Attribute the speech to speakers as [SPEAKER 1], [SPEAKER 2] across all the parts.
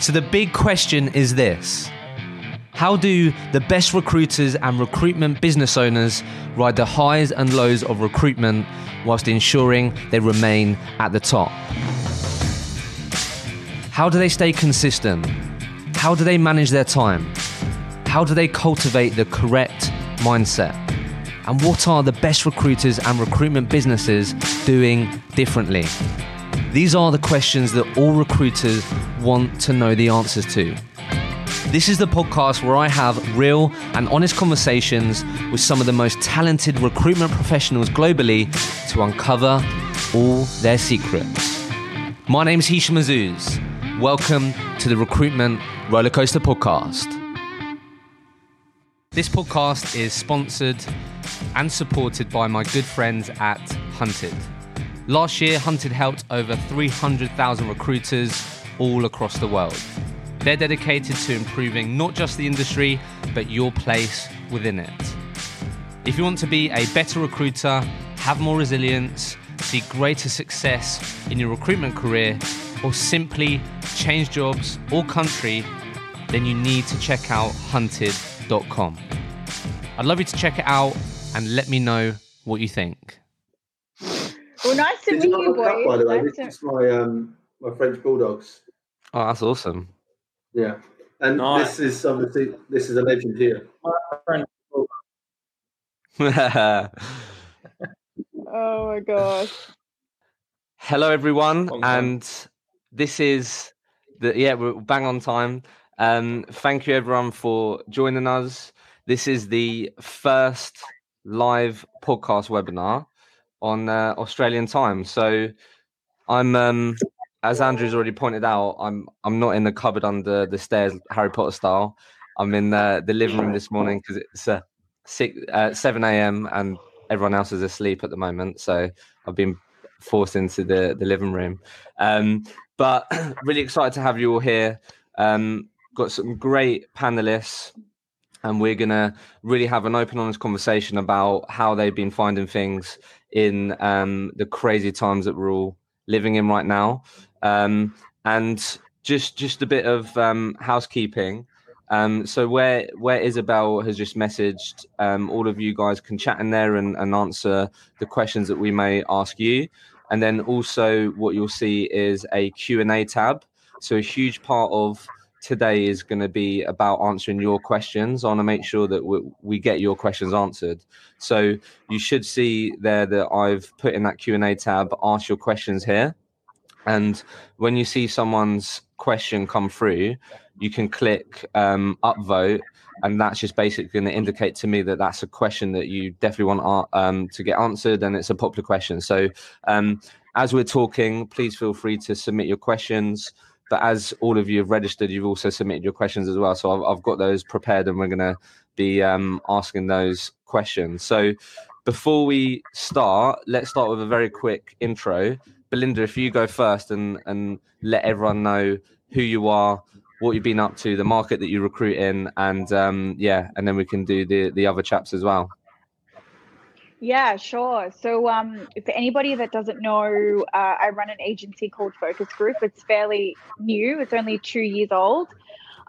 [SPEAKER 1] So the big question is this How do the best recruiters and recruitment business owners ride the highs and lows of recruitment whilst ensuring they remain at the top? How do they stay consistent? How do they manage their time? How do they cultivate the correct mindset? And what are the best recruiters and recruitment businesses doing differently? These are the questions that all recruiters want to know the answers to. This is the podcast where I have real and honest conversations with some of the most talented recruitment professionals globally to uncover all their secrets. My name is Hishem Azzouz. Welcome to the Recruitment Rollercoaster Podcast. This podcast is sponsored and supported by my good friends at Hunted. Last year, Hunted helped over 300,000 recruiters all across the world. They're dedicated to improving not just the industry, but your place within it. If you want to be a better recruiter, have more resilience, see greater success in your recruitment career, or simply change jobs or country, then you need to check out hunted.com. I'd love you to check it out and let me know what you think.
[SPEAKER 2] Well, nice to meet
[SPEAKER 3] you
[SPEAKER 2] you,
[SPEAKER 3] have cup,
[SPEAKER 2] boys.
[SPEAKER 3] by the way?
[SPEAKER 2] Nice
[SPEAKER 3] This
[SPEAKER 2] to-
[SPEAKER 3] is my um my French bulldogs.
[SPEAKER 1] Oh, that's awesome.
[SPEAKER 3] Yeah, and
[SPEAKER 4] Nice.
[SPEAKER 3] this is obviously this is a legend here.
[SPEAKER 2] Oh my gosh.
[SPEAKER 1] Hello, everyone,
[SPEAKER 4] Long time.
[SPEAKER 1] and this is the yeah we're bang on time. Um, thank you everyone for joining us. This is the first live podcast webinar on uh, Australian time. So I'm um, as Andrew's already pointed out, I'm I'm not in the cupboard under the stairs, Harry Potter style. I'm in uh, the living room this morning because it's uh, six uh, seven a.m. and everyone else is asleep at the moment. So I've been forced into the the living room. Um, but really excited to have you all here. Um, got some great panelists, and we're gonna really have an open, honest conversation about how they've been finding things in um, the crazy times that we're all living in right now. Um, and just just a bit of um, housekeeping. Um, so where where Isabel has just messaged, um, all of you guys can chat in there and, and answer the questions that we may ask you. And then also what you'll see is a Q&A tab. So a huge part of today is going to be about answering your questions. I want to make sure that we, we get your questions answered. So you should see there that I've put in that Q&A tab, ask your questions here. And when you see someone's question come through, you can click um, upvote and that's just basically going to indicate to me that that's a question that you definitely want um, to get answered and it's a popular question so um, as we're talking please feel free to submit your questions but as all of you have registered you've also submitted your questions as well. So i've, I've got those prepared and we're going to be um, asking those questions. So before we start let's start with a very quick intro. Belinda if you go first and and let everyone know who you are what you've been up to, the market that you recruit in, and um, yeah, and then we can do the the other chaps as well.
[SPEAKER 2] Yeah, sure. So, um, for anybody that doesn't know, uh, I run an agency called Focus Group. It's fairly new. It's only two years old,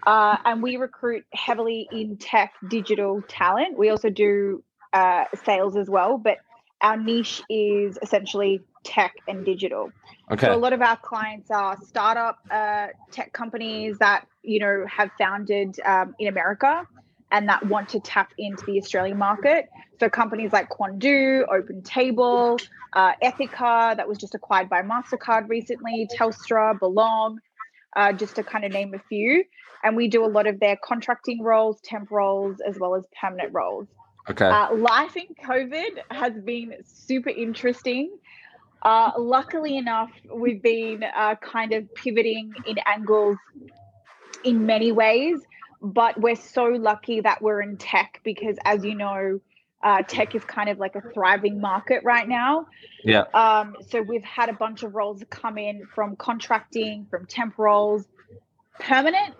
[SPEAKER 2] uh, and we recruit heavily in tech, digital talent. We also do uh, sales as well, but our niche is essentially tech and digital.
[SPEAKER 1] Okay.
[SPEAKER 2] So a lot of our clients are startup uh, tech companies that you know have founded um, in America and that want to tap into the Australian market. So companies like Quandoo, OpenTable, uh, Ethoca, that was just acquired by Mastercard recently, Telstra, Belong, uh, just to kind of name a few. And we do a lot of their contracting roles, temp roles, as well as permanent roles.
[SPEAKER 1] Okay.
[SPEAKER 2] Uh, life in COVID has been super interesting. Uh, luckily enough, we've been uh, kind of pivoting in angles in many ways, but we're so lucky that we're in tech because, as you know, uh, tech is kind of like a thriving market right now.
[SPEAKER 1] Yeah.
[SPEAKER 2] Um, so we've had a bunch of roles come in from contracting, from temp roles. Permanent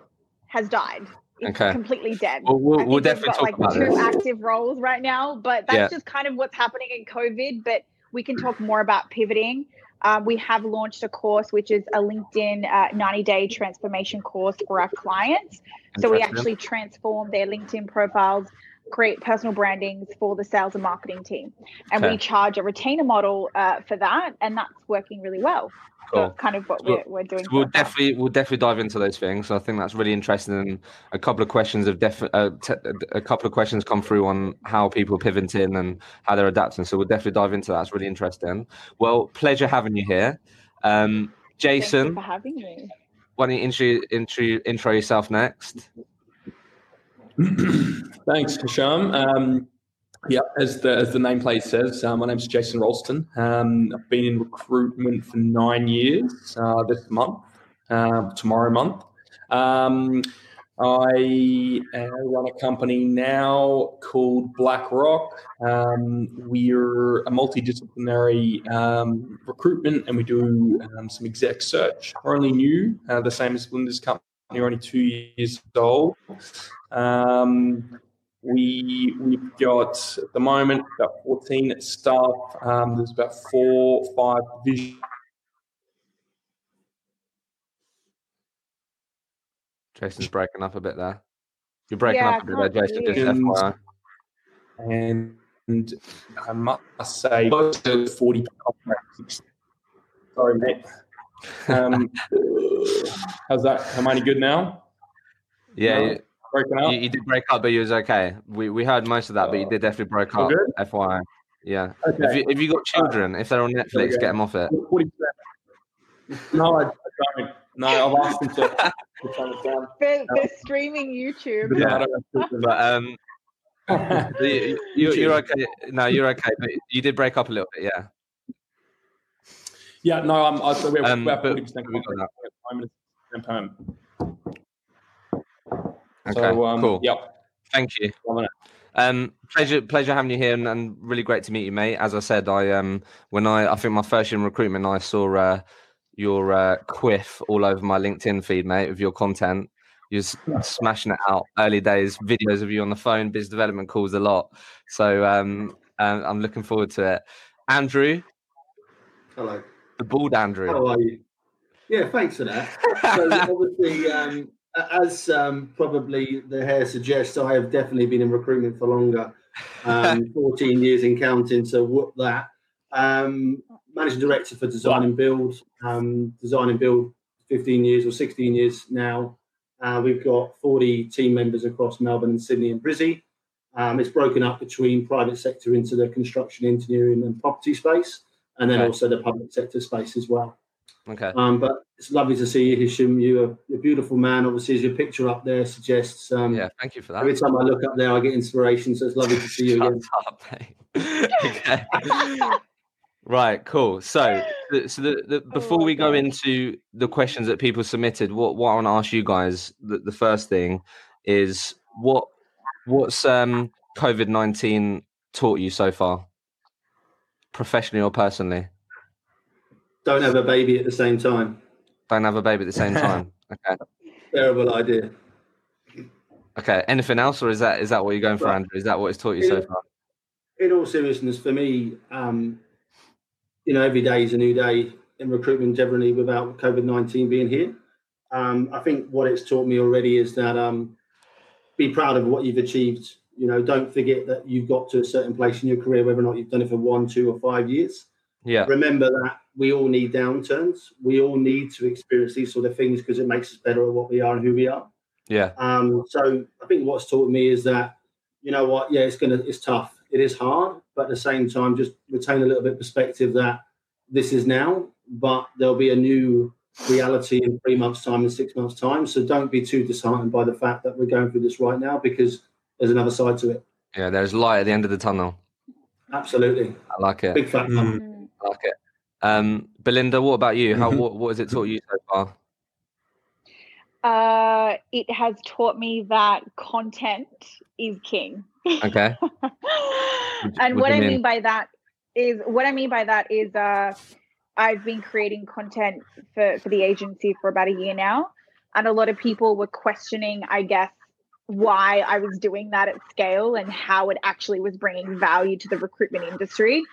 [SPEAKER 2] has died. It's
[SPEAKER 1] Okay.
[SPEAKER 2] completely dead.
[SPEAKER 1] Well, we'll,
[SPEAKER 2] I
[SPEAKER 1] we'll
[SPEAKER 2] think we've
[SPEAKER 1] definitely
[SPEAKER 2] got
[SPEAKER 1] talk
[SPEAKER 2] like
[SPEAKER 1] about
[SPEAKER 2] two
[SPEAKER 1] this.
[SPEAKER 2] active roles right now, but that's
[SPEAKER 1] Yeah.
[SPEAKER 2] just kind of what's happening in COVID. But we can talk more about pivoting. Um, we have launched a course, which is a LinkedIn uh, 90 day transformation course for our clients. So we actually transform their LinkedIn profiles, create personal brandings for the sales and marketing team. And
[SPEAKER 1] Okay.
[SPEAKER 2] we charge a retainer model uh, for that. And that's working really well. So
[SPEAKER 1] Cool.
[SPEAKER 2] that's kind of what
[SPEAKER 1] So-
[SPEAKER 2] we're, we're doing.
[SPEAKER 1] So we'll definitely we'll definitely dive into those things. So I think that's really interesting. And a couple of questions have def- uh, te- a couple of questions come through on how people pivoting and how they're adapting. So we'll definitely dive into that. It's really interesting. Well, pleasure having you here, um,
[SPEAKER 2] Thank you for having me.
[SPEAKER 1] Why don't you intro, intro intro yourself next?
[SPEAKER 4] Thanks, Hishem. Um, yeah, as the as the nameplate says, uh, my name's Jason Roulston. Um, I've been in recruitment for nine years uh, this month, uh, tomorrow month. Um, I run a company now called BlackRock. Um, we're a multidisciplinary um, recruitment, and we do um, some exec search. We're only new, uh, the same as Linda's company. We're only two years old. Um, we we've got at the moment about 14 staff. Um, there's about four, five divisions.
[SPEAKER 1] Jason's breaking up a bit there. You're breaking
[SPEAKER 2] Yeah,
[SPEAKER 1] up a bit there, Jason. Just
[SPEAKER 4] you.
[SPEAKER 1] FYI.
[SPEAKER 4] and, and I must say, close to 40 contracts. Sorry, mate. Um, how's that? Am I any good now?
[SPEAKER 1] Yeah,
[SPEAKER 4] No.
[SPEAKER 1] You,
[SPEAKER 4] Breaking up?
[SPEAKER 1] you, you did break up, but you was okay. We we heard most of that, but you did definitely break up.
[SPEAKER 4] good?
[SPEAKER 1] FYI. Yeah.
[SPEAKER 4] okay.
[SPEAKER 1] If you if you got children, if they're on Netflix, get them off it.
[SPEAKER 4] 40%. No, I, I don't. No, I've asked them to, to turn it down.
[SPEAKER 2] They're, they're streaming YouTube.
[SPEAKER 1] Yeah.
[SPEAKER 4] I don't
[SPEAKER 1] But um, you, you, you're okay. No, you're okay. But you did break up a little bit. Yeah.
[SPEAKER 4] yeah, no, I'm. I, so we're,
[SPEAKER 1] Um,
[SPEAKER 4] we're
[SPEAKER 1] but
[SPEAKER 4] 40%
[SPEAKER 1] we got that.
[SPEAKER 4] at the moment. It's perm.
[SPEAKER 1] Okay.
[SPEAKER 4] So, um,
[SPEAKER 1] cool.
[SPEAKER 4] Yep.
[SPEAKER 1] Thank you. Um, pleasure, pleasure having you here, and, and really great to meet you, mate. As I said, I um, when I I think my first year in recruitment, I saw uh, your uh, quiff all over my LinkedIn feed, mate, with your content. You're smashing it out. Early days, videos of you on the phone, biz development calls a lot. So um, um, I'm looking forward to it. Andrew,
[SPEAKER 3] Hello.
[SPEAKER 1] the bald Andrew.
[SPEAKER 3] How are you? Yeah, thanks for that. So obviously, um, a- as um, probably the hair suggests, I have definitely been in recruitment for longer. Um, 14 years in counting, so whoop that. Um, managing director for design and build. Um, design and build, 15 years or 16 years now. Uh, we've got 40 team members across Melbourne and Sydney and Brizzy. Um, it's broken up between private sector into the construction, engineering, and property space, and then
[SPEAKER 1] Okay.
[SPEAKER 3] also the public sector space as well.
[SPEAKER 1] Okay.
[SPEAKER 3] Um, but it's lovely to see you, Hishem. You're, you're a beautiful man. Obviously, as your picture up there suggests, um,
[SPEAKER 1] Yeah, thank you for that.
[SPEAKER 3] every time I look up there, I get inspiration. So it's lovely to see you
[SPEAKER 1] Shut
[SPEAKER 3] again.
[SPEAKER 1] up, okay. right, cool. So, so the, the, before
[SPEAKER 2] Oh,
[SPEAKER 1] we go
[SPEAKER 2] God.
[SPEAKER 1] into the questions that people submitted, what what I want to ask you guys, the, the first thing is what what's um COVID nineteen taught you so far, professionally or personally?
[SPEAKER 3] Don't have a baby at the same time.
[SPEAKER 1] Don't have a baby at the same time. Okay.
[SPEAKER 3] Terrible idea.
[SPEAKER 1] Okay. Anything else, or is that is that what you're going for,
[SPEAKER 3] Right.
[SPEAKER 1] Andrew? Is that what it's taught you so far?
[SPEAKER 3] In all seriousness, for me, um, you know, every day is a new day in recruitment, generally without COVID 19 being here. Um, I think what it's taught me already is that um, be proud of what you've achieved. You know, don't forget that you've got to a certain place in your career, whether or not you've done it for one, two, or five years.
[SPEAKER 1] Yeah.
[SPEAKER 3] remember that we all need downturns. We all need to experience these sort of things because it makes us better at what we are and who we are.
[SPEAKER 1] Yeah.
[SPEAKER 3] Um, so I think what's taught me is that, you know what, yeah, it's gonna it's tough. It is hard, but at the same time, just retain a little bit of perspective that this is now, but there'll be a new reality in three months' time and six months' time. So don't be too disheartened by the fact that we're going through this right now because there's another side to it.
[SPEAKER 1] Yeah. There's light at the end of the tunnel.
[SPEAKER 3] Absolutely.
[SPEAKER 1] I like it.
[SPEAKER 3] Big fat.
[SPEAKER 4] Mm.
[SPEAKER 1] I like it. Um, Belinda, what about you? How
[SPEAKER 4] Mhm.
[SPEAKER 1] what, what has it taught you so far?
[SPEAKER 2] Uh, it has taught me that content is king.
[SPEAKER 1] Okay.
[SPEAKER 2] and
[SPEAKER 1] what
[SPEAKER 2] what I mean?
[SPEAKER 1] mean?
[SPEAKER 2] by that is what I mean by that is uh, I've been creating content for, for the agency for about a year now, and a lot of people were questioning, I guess, why I was doing that at scale and how it actually was bringing value to the recruitment industry.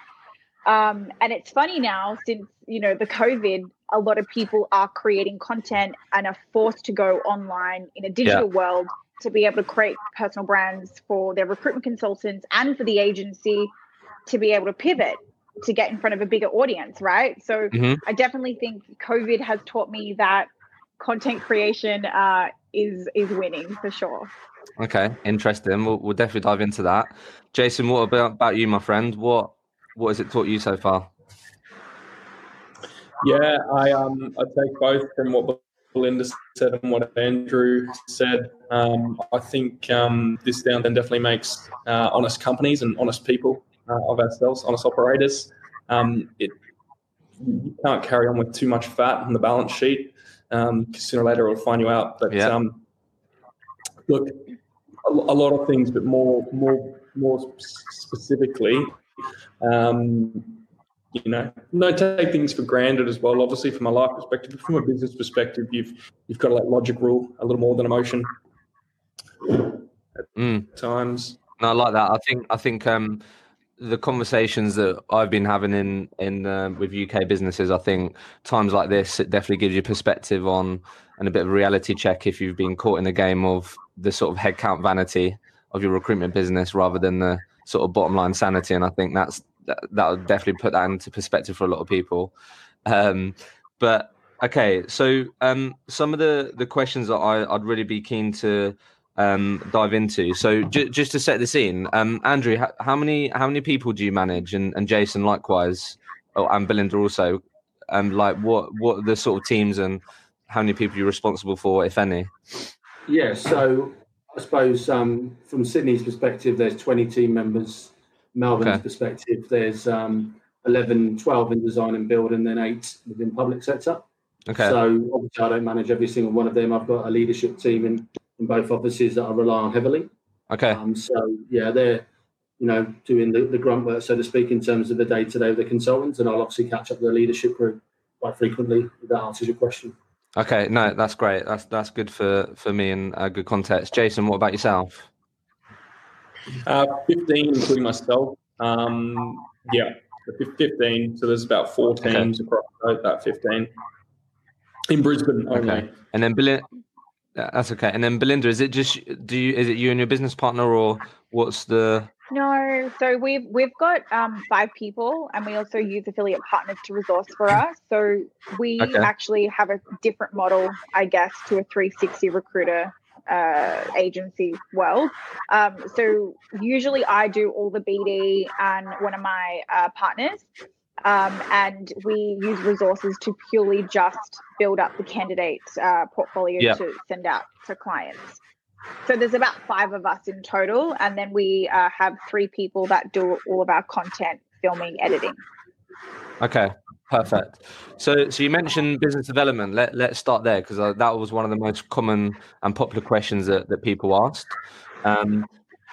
[SPEAKER 2] Um, and it's funny now since you know the COVID, a lot of people are creating content and are forced to go online in a digital yeah. world to be able to create personal brands for their recruitment consultants and for the agency to be able to pivot to get in front of a bigger audience, right? So mm-hmm. I definitely think COVID has taught me that content creation uh, is is winning for sure.
[SPEAKER 1] Okay, interesting. We'll, we'll definitely dive into that. Jason, what about, about you, my friend? What what has it taught you so far?
[SPEAKER 4] Yeah, I um I take both from what Belinda said and what Andrew said. Um, I think um, this downturn definitely makes uh, honest companies and honest people uh, of ourselves, honest operators. Um, it you can't carry on with too much fat on the balance sheet um, sooner or later it'll find you out. But yeah. Um, look, a, a, lot of things, but more more more specifically, um, you know, don't take things for granted as well. Obviously, from a life perspective, but from a business perspective, you've you've got to let logic rule a little more than emotion. At mm. times,
[SPEAKER 1] no, I like that. I think I think um, the conversations that I've been having in in uh, with UK businesses, I think times like this it definitely gives you perspective on and a bit of a reality check if you've been caught in the game of the sort of headcount vanity of your recruitment business rather than the sort of bottom line sanity. And I think that's that, that would definitely put that into perspective for a lot of people. Um, but okay, so um, some of the the questions that I, I'd really be keen to um, dive into. So just to set the scene, um, Andrew, how many how many people do you manage, and, and Jason likewise, oh, and Belinda also, and um, like what what the sort of teams and how many people you're responsible for, if any?
[SPEAKER 3] Yeah, so I suppose um, from Sydney's perspective, there's 20 team members Melbourne's okay. perspective, there's um, 11, 12 in design and build, and then eight within public sector. Okay. So obviously, I don't manage every single one of them. I've got a leadership team in, in both offices that I rely on heavily.
[SPEAKER 1] Okay. Um,
[SPEAKER 3] so yeah, they're you know doing the, the grunt work, so to speak, in terms of the day to day of the consultants, and I'll obviously catch up with the leadership group quite frequently. If that answers your question.
[SPEAKER 1] Okay, no, that's great. That's that's good for for me and uh, good context. Jason, what about yourself?
[SPEAKER 4] Uh, 15, including myself. Um, yeah, 15. So there's about four teams okay. across that 15 in Brisbane only. Okay.
[SPEAKER 1] And then Belinda, that's okay. And then Belinda, is it just do you? Is it you and your business partner, or what's the?
[SPEAKER 2] No, so we've we've got um, five people, and we also use affiliate partners to resource for us. So we okay. actually have a different model, I guess, to a 360 recruiter uh, agency world. Um, so usually I do all the BD and one of my uh, partners. Um, and we use resources to purely just build up the candidate uh, portfolio yep. to send out to clients. So there's about five of us in total, and then we uh, have three people that do all of our content, filming, editing.
[SPEAKER 1] Okay, Perfect. So, so you mentioned business development. Let Let's start there because uh, that was one of the most common and popular questions that, that people asked. Um,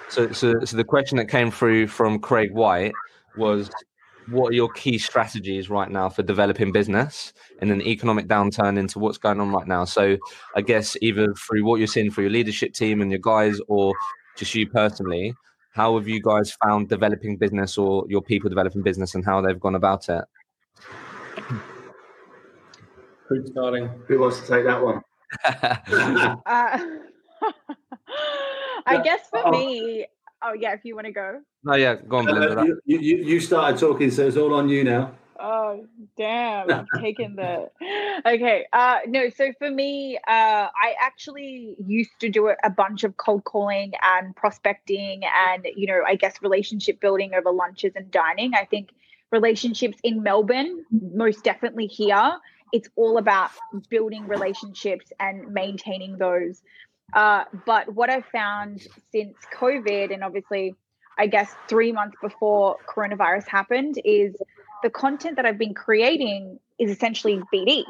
[SPEAKER 1] so, so, so the question that came through from Craig White was, "What are your key strategies right now for developing business in an economic downturn into what's going on right now?" So, I guess either through what you're seeing for your leadership team and your guys, or just you personally, how have you guys found developing business or your people developing business and how they've gone about it?
[SPEAKER 4] Who's starting?
[SPEAKER 3] Who wants to take that one? uh,
[SPEAKER 2] I guess for oh. me, oh yeah, if you want to go.
[SPEAKER 1] Oh yeah, go on, Belinda.
[SPEAKER 3] Uh, you, you, you started talking, so it's all on you now.
[SPEAKER 2] Oh damn! I'm taking the. Okay. Uh, no. So for me, uh, I actually used to do a, a bunch of cold calling and prospecting, and you know, I guess relationship building over lunches and dining. I think relationships in Melbourne, most definitely here, it's all about building relationships and maintaining those. Uh, but what I've found since COVID, and obviously, I guess three months before coronavirus happened, is the content that I've been creating is essentially BD.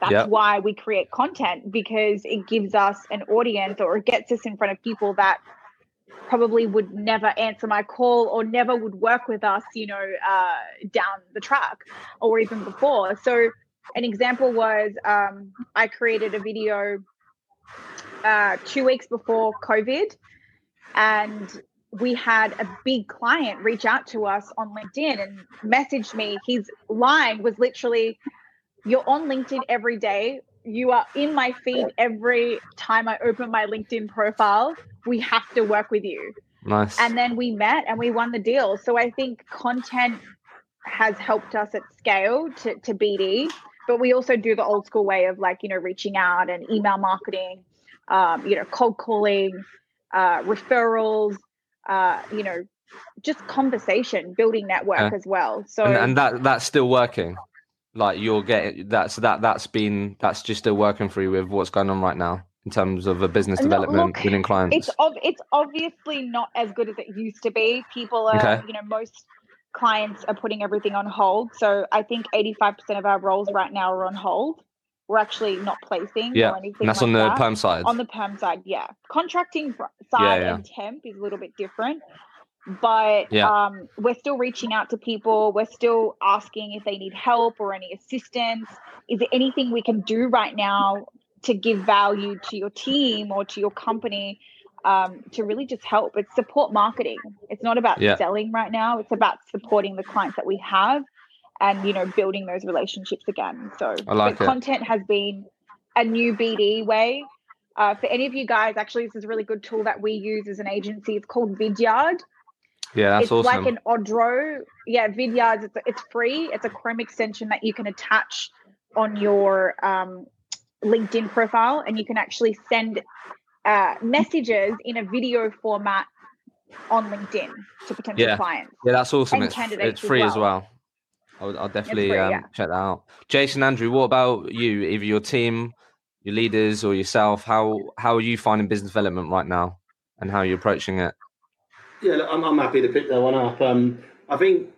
[SPEAKER 2] That's yep. why we create content because it gives us an audience or it gets us in front of people that probably would never answer my call or never would work with us, you know, uh, down the track or even before. So, an example was um, I created a video uh, two weeks before COVID, and we had a big client reach out to us on LinkedIn and message me. His line was literally, You're on LinkedIn every day. You are in my feed every time I open my LinkedIn profile. We have to work with you.
[SPEAKER 1] Nice.
[SPEAKER 2] And then we met and we won the deal. So I think content has helped us at scale to, to BD, but we also do the old school way of like, you know, reaching out and email marketing, um, you know, cold calling, uh, referrals, uh, you know, just conversation, building network
[SPEAKER 1] Yeah.
[SPEAKER 2] as well. So
[SPEAKER 1] and, and that that's still working. Like you're getting that's that that's been that's just still working for you with what's going on right now in terms of a business development
[SPEAKER 2] look,
[SPEAKER 1] clients.
[SPEAKER 2] it's ob- it's obviously not as good as it used to be. People are,
[SPEAKER 1] Okay.
[SPEAKER 2] you know, most clients are putting everything on hold. So I think 85% of our roles right now are on hold. We're actually not placing
[SPEAKER 1] Yeah,
[SPEAKER 2] or anything
[SPEAKER 1] and that's
[SPEAKER 2] like
[SPEAKER 1] on the
[SPEAKER 2] that.
[SPEAKER 1] perm side.
[SPEAKER 2] on the perm side, yeah. Contracting side
[SPEAKER 1] yeah.
[SPEAKER 2] and temp is a little bit different. But
[SPEAKER 1] Yeah.
[SPEAKER 2] um, we're still reaching out to people. We're still asking if they need help or any assistance. Is there anything we can do right now to give value to your team or to your company um, to really just help? It's support marketing. It's not about
[SPEAKER 1] Yeah.
[SPEAKER 2] selling right now. It's about supporting the clients that we have and you know building those relationships again. So
[SPEAKER 1] like
[SPEAKER 2] content has been a new BD way. Uh, for any of you guys, actually, this is a really good tool that we use as an agency. It's called Vidyard.
[SPEAKER 1] yeah, that's
[SPEAKER 2] it's
[SPEAKER 1] awesome.
[SPEAKER 2] like an Odro. Yeah, Vidyard. It's, it's free. It's a Chrome extension that you can attach on your um, LinkedIn profile, and you can actually send uh, messages in a video format on LinkedIn to potential
[SPEAKER 1] Yeah.
[SPEAKER 2] clients.
[SPEAKER 1] yeah, that's awesome.
[SPEAKER 2] and
[SPEAKER 1] It's,
[SPEAKER 2] candidates
[SPEAKER 1] it's
[SPEAKER 2] as
[SPEAKER 1] free as
[SPEAKER 2] well.
[SPEAKER 1] well. I'll, I'll definitely
[SPEAKER 2] free,
[SPEAKER 1] um,
[SPEAKER 2] yeah.
[SPEAKER 1] check that out. Jason, Andrew, what about you? Either your team, your leaders, or yourself? How how are you finding business development right now, and how are you approaching it?
[SPEAKER 3] Yeah, look, I'm, I'm happy to pick that one up. Um, I think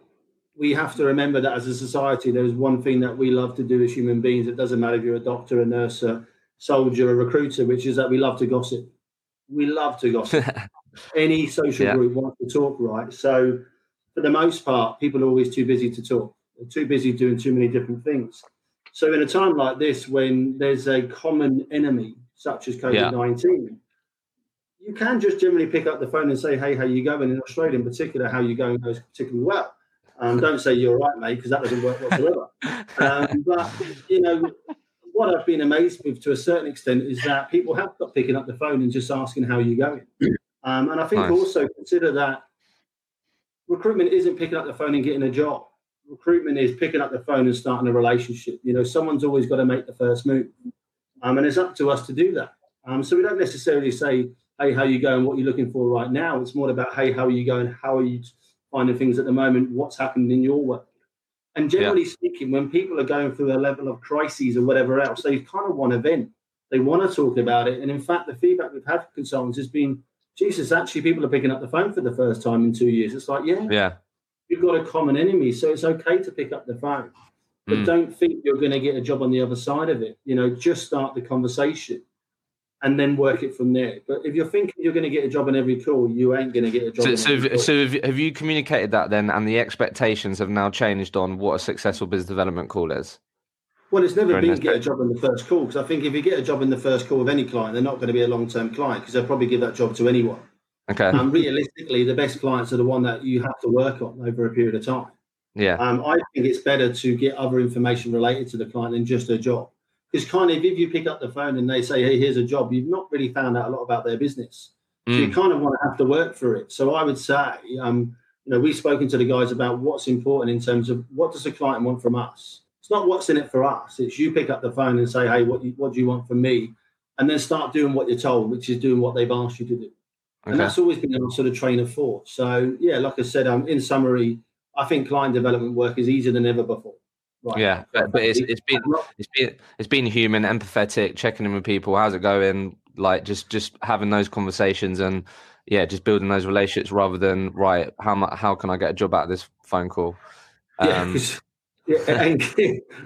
[SPEAKER 3] we have to remember that as a society, there's one thing that we love to do as human beings. It doesn't matter if you're a doctor, a nurse, a soldier, a recruiter, which is that we love to gossip. We love to gossip. Any social
[SPEAKER 1] Yeah.
[SPEAKER 3] group wants to talk, right? So, for the most part, people are always too busy to talk. Too busy doing too many different things. So, in a time like this, when there's a common enemy such as COVID 19, you can just generally pick up the phone and say, "Hey, how you going?" In Australia, in particular, how you going goes particularly well. Um, don't say you're right, mate, because that doesn't work whatsoever. um, but you know, what I've been amazed with to a certain extent is that people have got picking up the phone and just asking how you're going. Um, and I think
[SPEAKER 1] Nice.
[SPEAKER 3] also consider that recruitment isn't picking up the phone and getting a job. Recruitment is picking up the phone and starting a relationship. You know, someone's always got to make the first move, um, and it's up to us to do that. Um, so we don't necessarily say, "Hey, how you going? What are you looking for right now?" It's more about, "Hey, how are you going? How are you finding things at the moment? What's happening in your work?" And generally speaking, when people are going through a level of crises or whatever else, they kind of want to vent. They want to talk about it. And in fact, the feedback we've had from consultants has been, Jesus, actually, people are picking up the phone for the first time in two years. It's like, yeah,
[SPEAKER 1] yeah,
[SPEAKER 3] you've got a common enemy. So it's okay to pick up the phone. But
[SPEAKER 1] Mm.
[SPEAKER 3] don't think you're going to get a job on the other side of it. You know, just start the conversation and then work it from there. But if you're thinking you're going to get a job on every call, you ain't going to get a job.
[SPEAKER 1] So,
[SPEAKER 3] on
[SPEAKER 1] so, have- so have, have you communicated that then, and the expectations have now changed on what a successful business development call is?
[SPEAKER 3] Well, it's never been get a job in the first call because I think if you get a job in the first call with any client, they're not going to be a long term client because they'll probably give that job to anyone.
[SPEAKER 1] Okay,
[SPEAKER 3] And realistically, the best clients are the one that you have to work on over a period of time.
[SPEAKER 1] yeah,
[SPEAKER 3] Um, I think it's better to get other information related to the client than just a job. Because kind of if you pick up the phone and they say, "Hey, here's a job," you've not really found out a lot about their business. So you
[SPEAKER 1] Mm,
[SPEAKER 3] kind of want to have to work for it. So I would say, um, you know, we've spoken to the guys about what's important in terms of what does the client want from us. It's not what's in it for us. It's you pick up the phone and say, "Hey, what you, what do you want from me?" And then start doing what you're told, which is doing what they've asked you to do. And that's always been our sort of train of thought. So yeah, like I said, um, in summary, I think client development work is easier than ever before. Right.
[SPEAKER 1] Yeah, but, but it's it's been it's been it's been human, empathetic, checking in with people. How's it going? Like just just having those conversations and yeah, just building those relationships rather than right. How mu- how can I get a job out of this phone call?
[SPEAKER 3] yeah,
[SPEAKER 1] Um,
[SPEAKER 3] 'cause- yeah, ain't,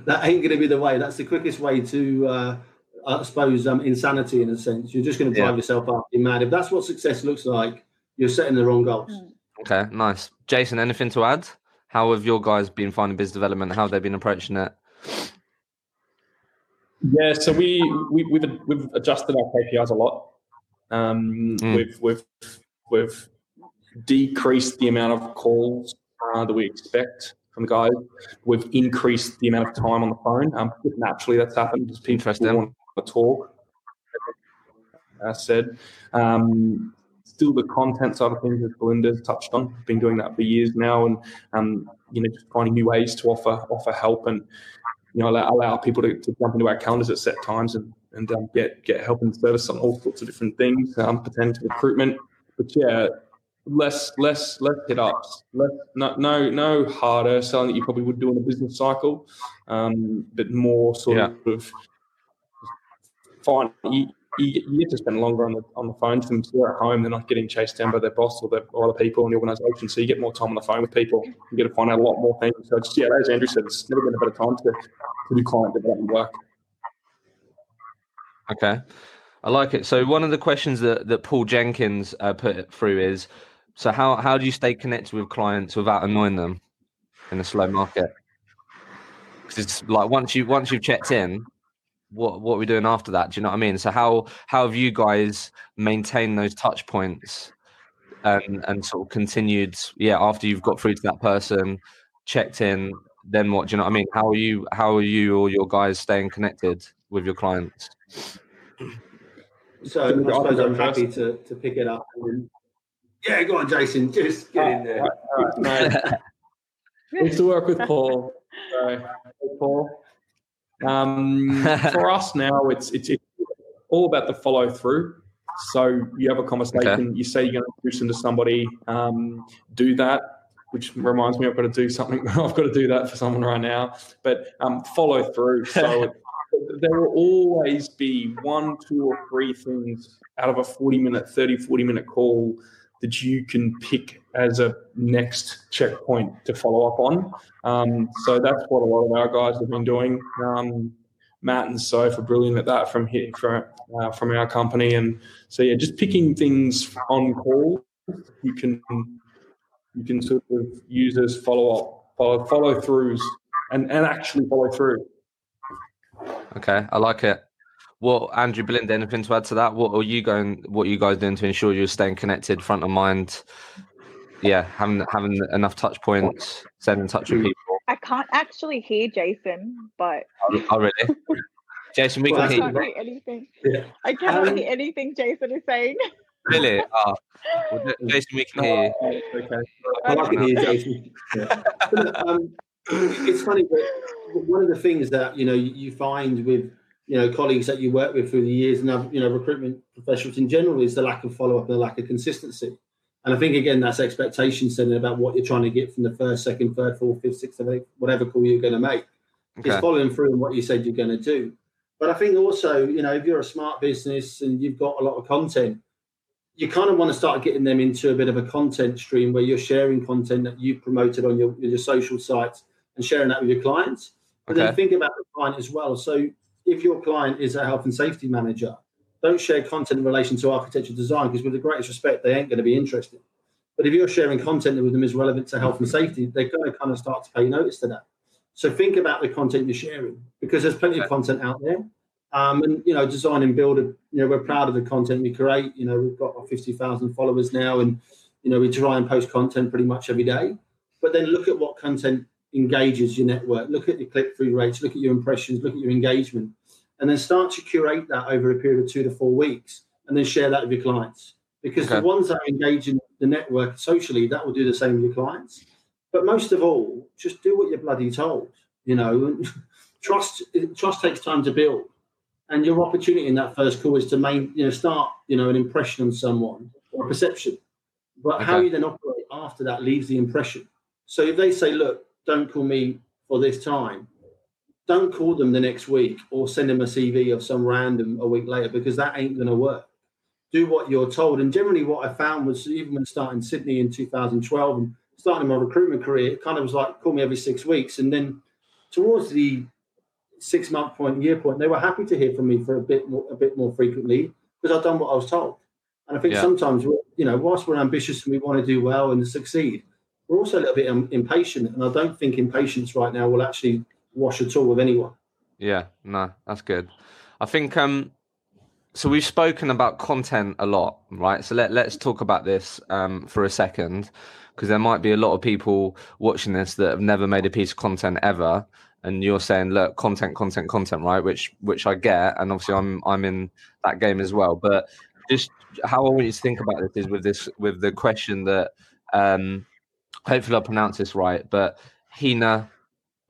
[SPEAKER 3] that ain't going to be the way. That's the quickest way to, uh, I suppose, um, insanity in a sense. You're just going to drive
[SPEAKER 1] Yeah.
[SPEAKER 3] yourself up. You're mad. If that's what success looks like, you're setting the wrong goals.
[SPEAKER 2] Mm.
[SPEAKER 1] okay, nice. Jason, anything to add? How have your guys been finding business development? How have they been approaching it?
[SPEAKER 4] Yeah, so we, we we've we've adjusted our KPIs a lot. Um,
[SPEAKER 1] Mm.
[SPEAKER 4] We've we've we've decreased the amount of calls uh, that we expect from the guys. We've increased the amount of time on the phone. Um, naturally, that's happened because people want to talk. As said, um, still the content side of things, as Belinda's touched on, been doing that for years now, and um, you know, just finding new ways to offer offer help and you know allow, allow people to, to jump into our calendars at set times and and um, get get help and service on all sorts of different things, um, pertaining to recruitment. But yeah, less less less hit ups, less no no no harder selling that you probably would do in a business cycle, um, but more sort yeah. of fine. You, you, you, get to spend longer on the on the phone to them. They're at home, they're not getting chased down by their boss or, their, or other people in the organisation. So you get more time on the phone with people. You get to find out a lot more things. So yeah, as Andrew said, it's never been a better time to, to do client development work.
[SPEAKER 1] Okay. I like it. So one of the questions that, that Paul Jenkins uh, put through is, so how, how do you stay connected with clients without annoying them in a slow market? Because it's like once you once you've checked in, what what are we doing after that? Do you know what I mean? So how how have you guys maintained those touch points and and sort of continued? Yeah, after you've got through to that person, checked in, then what? Do you know what I mean? How are you how are you or your guys staying connected with your clients?
[SPEAKER 3] So I suppose I'm happy to, to pick it up. yeah, go on, Jason. Just get in there. All right, all
[SPEAKER 4] right, to work with Paul. Sorry, Paul. Um, for us now, it's, it's, it's all about the follow through. So you have a conversation, okay. you say you're going to introduce them to somebody, um, do that, which reminds me I've got to do something. I've got to do that for someone right now. But um, follow through. So there will always be one, two, or three things out of a 40 minute, 30, 40 minute call that you can pick as a next checkpoint to follow up on. Um, so that's what a lot of our guys have been doing. Um, Matt and Soph are brilliant at that from here from, uh, from our company, and so yeah, just picking things on call. You can you can sort of use as follow up, follow follow throughs, and and actually follow through.
[SPEAKER 1] Okay, I like it. What Andrew Belinda, anything to add to that? What are you going? What are you guys doing to ensure you're staying connected, front of mind? Yeah, having having enough touch points, staying in touch with people.
[SPEAKER 2] I can't actually hear Jason, but
[SPEAKER 1] oh really? Jason, we well, can
[SPEAKER 2] I hear, hear anything. Yeah. I cannot um, hear anything Jason is saying.
[SPEAKER 1] Really? Oh, well, Jason, we can hear.
[SPEAKER 3] Oh, okay. I can hear Jason. Yeah. um, it's funny, but one of the things that you know you find with you know colleagues that you work with through the years and you know recruitment professionals in general is the lack of follow up and the lack of consistency. And I think again that's expectation setting about what you're trying to get from the first, second, third, fourth, fifth, sixth, seventh, whatever call you're going to make. Okay. Is following through on what you said you're going to do. But I think also, you know, if you're a smart business and you've got a lot of content, you kind of want to start getting them into a bit of a content stream where you're sharing content that you've promoted on your, your social sites and sharing that with your clients. But okay. then think about the client as well. So if your client is a health and safety manager, don't share content in relation to architecture design because, with the greatest respect, they ain't going to be interested. But if you're sharing content with them is relevant to health and safety, they're going to kind of start to pay notice to that. So think about the content you're sharing because there's plenty of content out there. Um, and you know, design and build. A, you know, we're proud of the content we create. You know, we've got 50,000 followers now, and you know, we try and post content pretty much every day. But then look at what content engages your network. Look at your click through rates. Look at your impressions. Look at your engagement and then start to curate that over a period of two to four weeks and then share that with your clients. Because okay. the ones that are engaging the network socially, that will do the same with your clients. But most of all, just do what you're bloody told. You know, trust trust takes time to build. And your opportunity in that first call is to main, you know, start, you know, an impression on someone or a perception. But okay. how you then operate after that leaves the impression. So if they say, look, don't call me for this time, don't call them the next week or send them a CV of some random a week later because that ain't going to work. Do what you're told. And generally, what I found was even when starting Sydney in 2012 and starting my recruitment career, it kind of was like call me every six weeks. And then towards the six month point, year point, they were happy to hear from me for a bit more, a bit more frequently because I've done what I was told. And I think yeah. sometimes, you know, whilst we're ambitious and we want to do well and succeed, we're also a little bit impatient. And I don't think impatience right now will actually wash at all with anyone.
[SPEAKER 1] Yeah, no, that's good. I think um so we've spoken about content a lot, right? So let let's talk about this um, for a second, because there might be a lot of people watching this that have never made a piece of content ever, and you're saying, look, content, content, content, right? Which which I get, and obviously I'm I'm in that game as well. But just how I want you to think about this is with this with the question that um, hopefully I pronounce this right, but Hina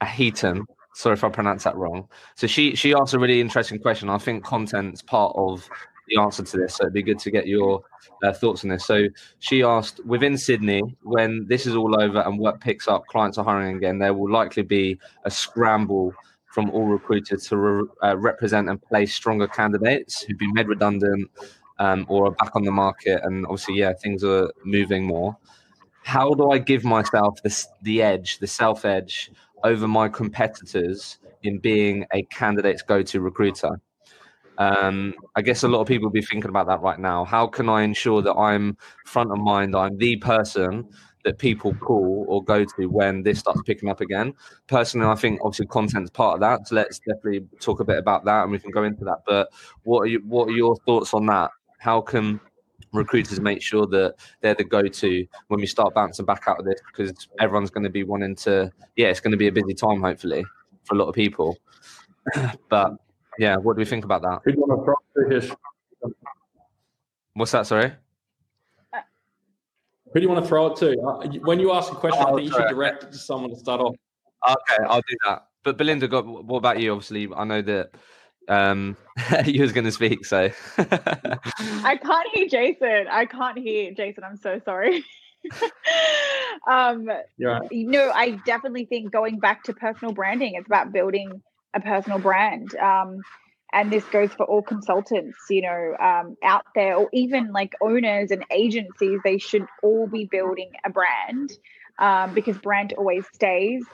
[SPEAKER 1] Aheaton Sorry if I pronounce that wrong. So she she asked a really interesting question. I think content's part of the answer to this. So it'd be good to get your uh, thoughts on this. So she asked within Sydney, when this is all over and work picks up, clients are hiring again, there will likely be a scramble from all recruiters to re- uh, represent and place stronger candidates who've been made redundant um, or are back on the market. And obviously, yeah, things are moving more. How do I give myself this, the edge, the self edge over my competitors in being a candidate's go-to recruiter. Um, I guess a lot of people will be thinking about that right now. How can I ensure that I'm front of mind? I'm the person that people call or go to when this starts picking up again. Personally, I think obviously content's part of that. So let's definitely talk a bit about that, and we can go into that. But what are you, what are your thoughts on that? How can recruiters make sure that they're the go-to when we start bouncing back out of this because everyone's going to be wanting to yeah it's going to be a busy time hopefully for a lot of people but yeah what do we think about that what's that sorry
[SPEAKER 4] who do you want to throw it to? Uh, when you ask a question, oh, I think you should direct it to someone to start off.
[SPEAKER 1] Okay, I'll do that. But Belinda, got what about you? Obviously, I know that um, you was going to speak, so
[SPEAKER 2] I can't hear Jason. I can't hear Jason. I'm so sorry. um,
[SPEAKER 4] yeah.
[SPEAKER 2] You know, I definitely think going back to personal branding, it's about building a personal brand. Um, and this goes for all consultants, you know, um, out there, or even like owners and agencies. They should all be building a brand um, because brand always stays.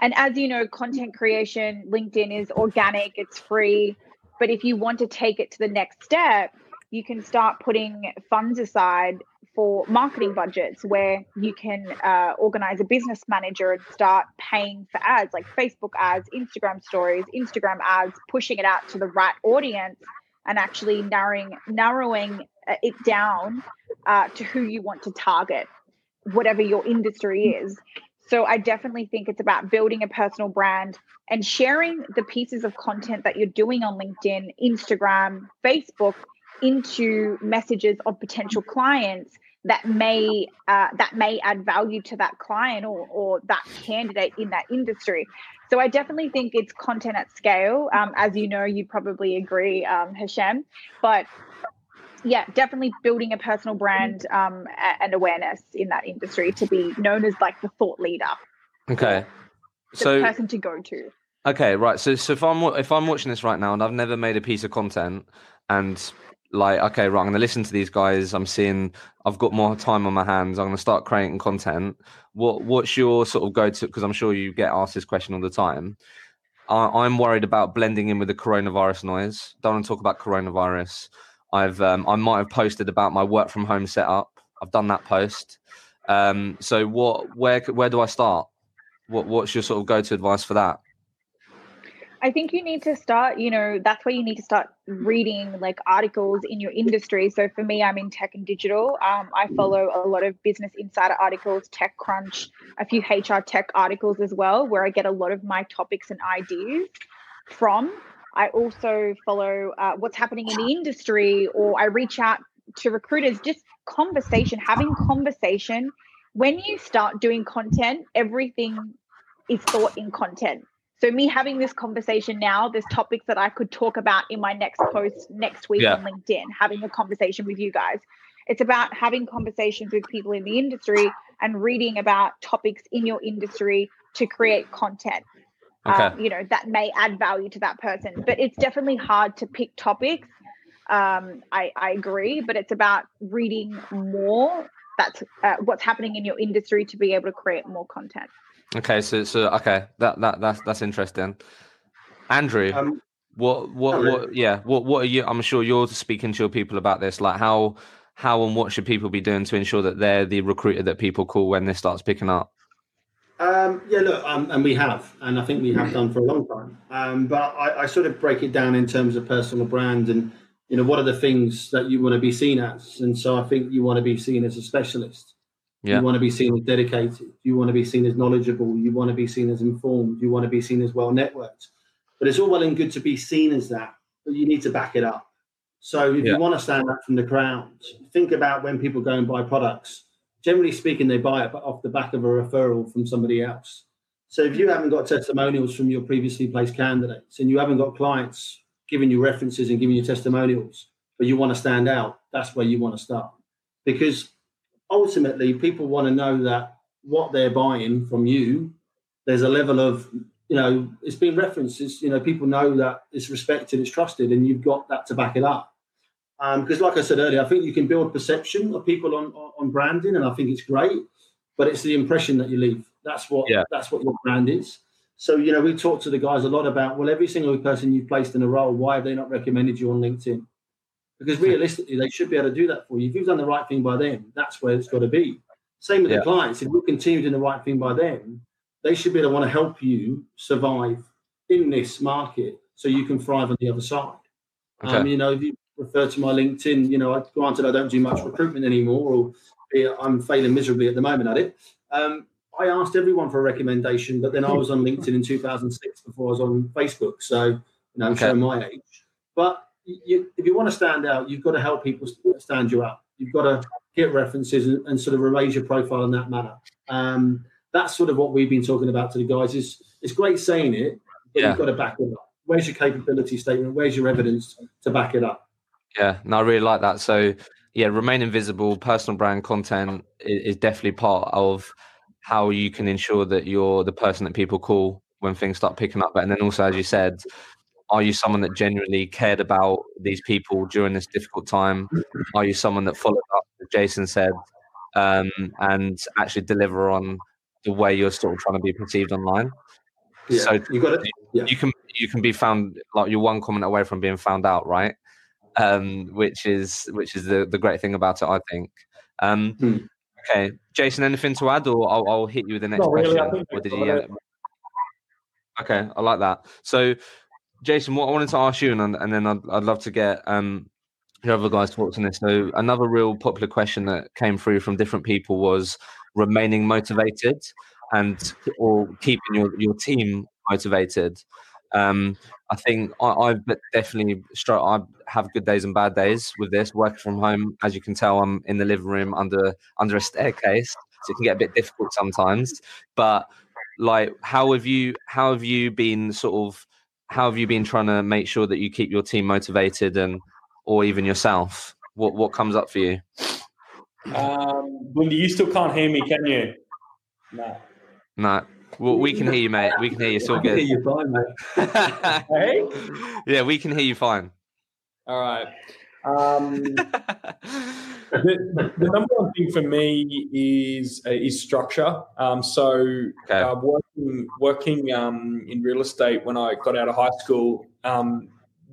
[SPEAKER 2] And as you know, content creation, LinkedIn is organic, it's free. But if you want to take it to the next step, you can start putting funds aside for marketing budgets where you can uh, organize a business manager and start paying for ads like Facebook ads, Instagram stories, Instagram ads, pushing it out to the right audience and actually narrowing narrowing uh, it down uh, to who you want to target, whatever your industry is. So I definitely think it's about building a personal brand and sharing the pieces of content that you're doing on LinkedIn, Instagram, Facebook into messages of potential clients that may uh, that may add value to that client or, or that candidate in that industry. So I definitely think it's content at scale. Um, as you know, you probably agree, um, Hashem. But yeah, definitely building a personal brand um, and awareness in that industry to be known as like the thought leader.
[SPEAKER 1] Okay,
[SPEAKER 2] the so person to go to.
[SPEAKER 1] Okay, right. So, so if I'm if I'm watching this right now and I've never made a piece of content and like okay right i'm going to listen to these guys i'm seeing i've got more time on my hands i'm going to start creating content what what's your sort of go to because i'm sure you get asked this question all the time I, am worried about blending in with the coronavirus noise don't want to talk about coronavirus I've um, I might have posted about my work from home setup. I've done that post. Um, so what where where do I start? What what's your sort of go to advice for that?
[SPEAKER 2] I think you need to start, you know, that's where you need to start reading like articles in your industry. So for me, I'm in tech and digital. Um, I follow a lot of business insider articles, TechCrunch, a few HR tech articles as well, where I get a lot of my topics and ideas from. I also follow uh, what's happening in the industry, or I reach out to recruiters. Just conversation, having conversation. When you start doing content, everything is thought in content. So me having this conversation now, there's topics that I could talk about in my next post next week yeah. on LinkedIn, having a conversation with you guys. It's about having conversations with people in the industry and reading about topics in your industry to create content okay. um, you know that may add value to that person but it's definitely hard to pick topics. Um, I, I agree but it's about reading more. That's uh, what's happening in your industry to be able to create more content.
[SPEAKER 1] Okay so so okay that that that's that's interesting. Andrew um, what what what yeah what what are you i'm sure you're speaking to your people about this like how how and what should people be doing to ensure that they're the recruiter that people call when this starts picking up
[SPEAKER 3] um, yeah, look, um, and we have, and I think we have done for a long time. Um, but I, I, sort of break it down in terms of personal brand and you know, what are the things that you want to be seen as? And so I think you want to be seen as a specialist. Yeah. You want to be seen as dedicated. You want to be seen as knowledgeable. You want to be seen as informed. You want to be seen as well networked. But it's all well and good to be seen as that, but you need to back it up. So if yeah. you want to stand out from the crowd, think about when people go and buy products. Generally speaking, they buy it off the back of a referral from somebody else. So if you haven't got testimonials from your previously placed candidates and you haven't got clients giving you references and giving you testimonials, but you want to stand out, that's where you want to start. Because ultimately, people want to know that what they're buying from you, there's a level of, you know, it's been referenced. It's, you know, people know that it's respected, it's trusted, and you've got that to back it up. Because, um, like I said earlier, I think you can build perception of people on, on branding, and I think it's great. But it's the impression that you leave. That's what yeah. that's what your brand is. So, you know, we talk to the guys a lot about, well, every single person you've placed in a role, why have they not recommended you on LinkedIn? Because realistically, they should be able to do that for you. If you've done the right thing by them, that's where it's got to be. Same with yeah. the clients. If you continue doing the right thing by them, they should be able to want to help you survive in this market so you can thrive on the other side. Okay. Um, you know, if you refer to my LinkedIn, you know, I, granted I don't do much recruitment anymore, or I'm failing miserably at the moment at it. Um, I asked everyone for a recommendation, but then I was on LinkedIn in 2006 before I was on Facebook. So, you know, I'm okay. showing my age. But you, if you want to stand out, you've got to help people stand you up. You've got to get references and, and sort of raise your profile in that manner. Um, that's sort of what we've been talking about to the guys. Is it's great saying it, but yeah. you've got to back it up. Where's your capability statement? Where's your evidence to back it up?
[SPEAKER 1] Yeah, no, I really like that. So, yeah, remain invisible. Personal brand content is, is definitely part of how you can ensure that you're the person that people call when things start picking up. And then also, as you said, are you someone that genuinely cared about these people during this difficult time? Are you someone that followed up, as Jason said, um, and actually deliver on the way you're sort of trying to be perceived online?
[SPEAKER 3] Yeah, so you got it.
[SPEAKER 1] Yeah. You can you can be found like you're one comment away from being found out, right? Um, which is which is the the great thing about it, I think. Um, hmm. Okay, Jason, anything to add, or I'll, I'll hit you with the next question. Really, did he, uh... Okay, I like that. So, Jason, what I wanted to ask you, and, and then I'd, I'd love to get um, your other guys' thoughts on this. So, another real popular question that came through from different people was remaining motivated and or keeping your, your team motivated. Um, I think I, have definitely. I have good days and bad days with this working from home. As you can tell, I'm in the living room under under a staircase, so it can get a bit difficult sometimes. But like, how have you how have you been sort of how have you been trying to make sure that you keep your team motivated and or even yourself? What what comes up for you?
[SPEAKER 4] Um, Bundy, you still can't hear me, can you?
[SPEAKER 1] No. No. Well, we can hear you, mate. We can hear you. So good.
[SPEAKER 3] hear you fine, mate.
[SPEAKER 4] hey?
[SPEAKER 1] Yeah, we can hear you fine.
[SPEAKER 4] All right. Um, the, the, number one thing for me is uh, is structure. Um, so okay. uh, working working um, in real estate when I got out of high school, um,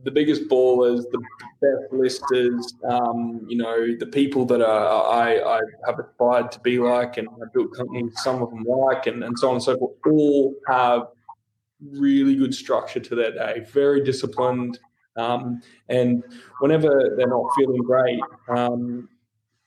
[SPEAKER 4] the biggest ballers, the best listers, um, you know, the people that are, I, I have aspired to be like and I built companies, some of them like, and, and so on and so forth, all have really good structure to their day, very disciplined. Um, and whenever they're not feeling great um,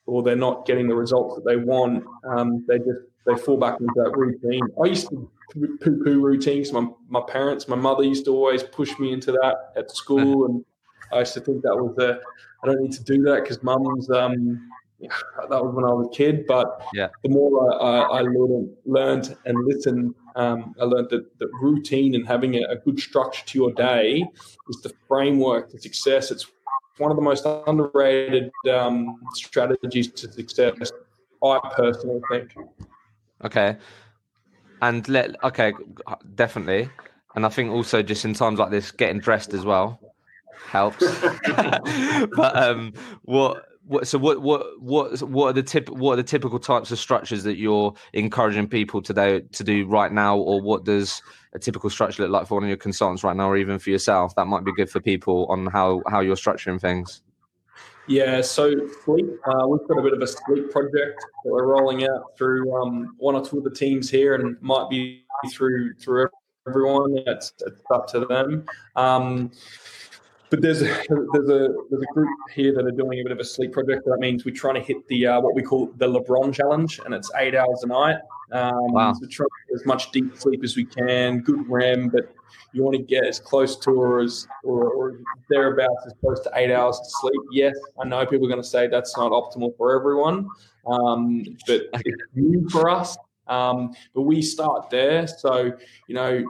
[SPEAKER 4] or they're not getting the results that they want, um, they just they fall back into that routine. I used to poo poo routines. My, my parents, my mother used to always push me into that at school. And I used to think that was a, I don't need to do that because mum's, um, that was when I was a kid. But
[SPEAKER 1] yeah.
[SPEAKER 4] the more I, I, I learned, learned and listened, um, I learned that, that routine and having a, a good structure to your day is the framework to success. It's one of the most underrated um, strategies to success, I personally think.
[SPEAKER 1] Okay and let okay definitely. And i think also just in times like this getting dressed as well helps. But um what what so what what what what are the tip what are the typical types of structures that you're encouraging people today to do right now? Or what does a typical structure look like for one of your consultants right now or even for yourself that might be good for people on how how you're structuring things
[SPEAKER 4] yeah, so sleep, uh, we've got a bit of a sleep project that we're rolling out through um, one or two of the teams here, and might be through through everyone. It's, it's up to them. Um, but there's a, there's a there's a group here that are doing a bit of a sleep project. That means we're trying to hit the uh, what we call the LeBron challenge, and it's eight hours a night. Um, wow. So try to get as much deep sleep as we can, good REM, but you want to get as close to or as or, or thereabouts as close to eight hours of sleep. Yes, I know people are going to say that's not optimal for everyone, um, but it's new for us. Um, but we start there, so you know,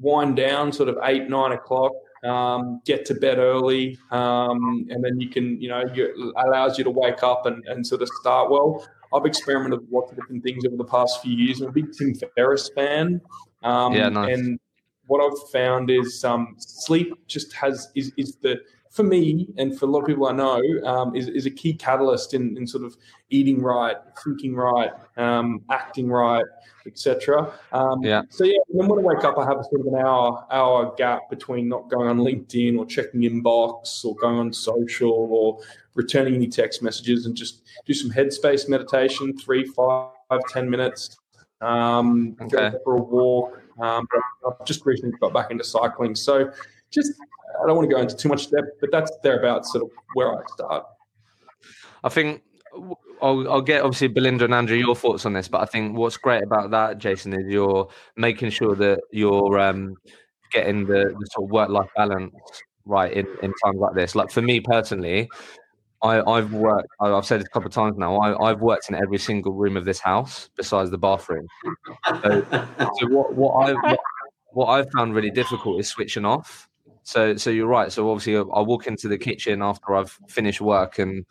[SPEAKER 4] wind down sort of eight nine o'clock um, get to bed early, um, and then you can, you know, you, allows you to wake up and, and sort of start well. I've experimented with lots of different things over the past few years. I'm a big Tim Ferriss fan. Um, yeah, nice. And what I've found is um, sleep just has is, is the for me and for a lot of people I know um, is, is a key catalyst in, in sort of eating right, thinking right, um, acting right, etc. Um, yeah. So yeah, then when I wake up, I have a sort of an hour hour gap between not going on LinkedIn or checking inbox or going on social or returning any text messages and just do some headspace meditation, three, five, ten minutes. Um, okay. Go for a walk. Um, I've just recently got back into cycling, so just I don't want to go into too much depth, but that's thereabouts sort of where I start.
[SPEAKER 1] I think I'll, I'll, get obviously Belinda and Andrew your thoughts on this, but I think what's great about that, Jason, is you're making sure that you're um, getting the, the sort of work life balance right in, in times like this. Like for me personally, I, I've worked. I've said it a couple of times now. I, have worked in every single room of this house besides the bathroom. So, so what, what I've what, I've found really difficult is switching off. So so you're right. So obviously uh, I walk into the kitchen after I've finished work and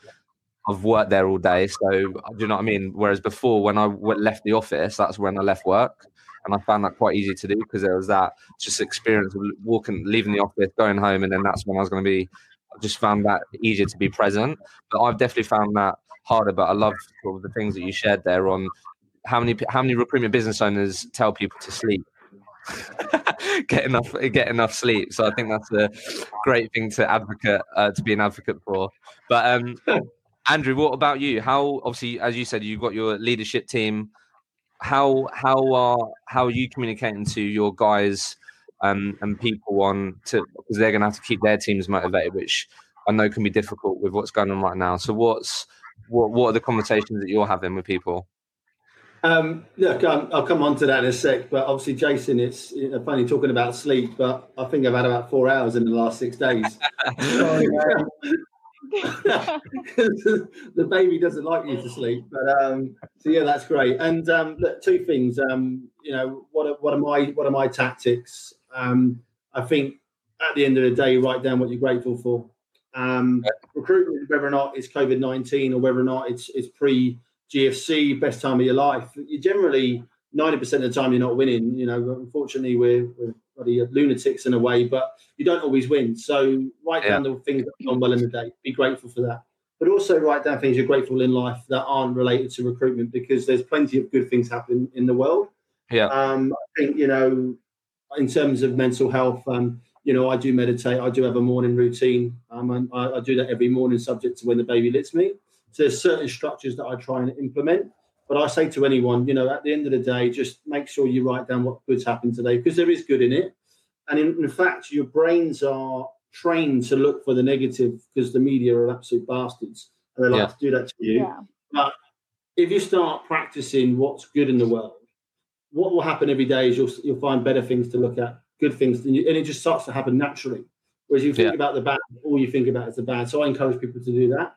[SPEAKER 1] I've worked there all day. So uh, do you know what I mean? Whereas before, when I left the office, that's when I left work, and I found that quite easy to do because there was that just experience of walking, leaving the office, going home, and then that's when I was going to be. I just found that easier to be present. But I've definitely found that harder. But I love sort of the things that you shared there on how many how many recruitment business owners tell people to sleep. get enough get enough sleep. So I think that's a great thing to advocate uh, to be an advocate for. But um, Andrew, what about you? How obviously, as you said, you've got your leadership team. How how are how are you communicating to your guys um, and people on to because they're going to have to keep their teams motivated, which I know can be difficult with what's going on right now. So what's what what are the conversations that you're having with people?
[SPEAKER 3] Um, look, um, I'll come on to that in a sec, but obviously, Jason, it's you know, funny talking about sleep, but I think I've had about four hours in the last six days. the baby doesn't like you to sleep. But um, so yeah, that's great. And um, look, two things. Um, you know, what are, what are my what are my tactics? Um, I think at the end of the day, write down what you're grateful for. Um, recruitment, whether or not it's COVID nineteen or whether or not it's it's pre GFC, best time of your life. You generally ninety percent of the time you're not winning. You know, unfortunately, we're, we're bloody lunatics in a way, but you don't always win. So write yeah. down the things that have gone well in the day. Be grateful for that. But also write down things you're grateful in life that aren't related to recruitment because there's plenty of good things happening in the world.
[SPEAKER 1] Yeah.
[SPEAKER 3] Um, I think, you know, in terms of mental health, um, you know, I do meditate. I do have a morning routine. Um, and I, I do that every morning, subject to when the baby lets me. So there's certain structures that I try and implement. But I say to anyone, you know, at the end of the day, just make sure you write down what good's happened today because there is good in it. And in, in fact, your brains are trained to look for the negative because the media are absolute bastards and they like yeah. to do that to you. Yeah. But if you start practicing what's good in the world, what will happen every day is you'll you'll find better things to look at, good things, and, you, and it just starts to happen naturally. Whereas you think yeah. about the bad, all you think about is the bad. So I encourage people to do that.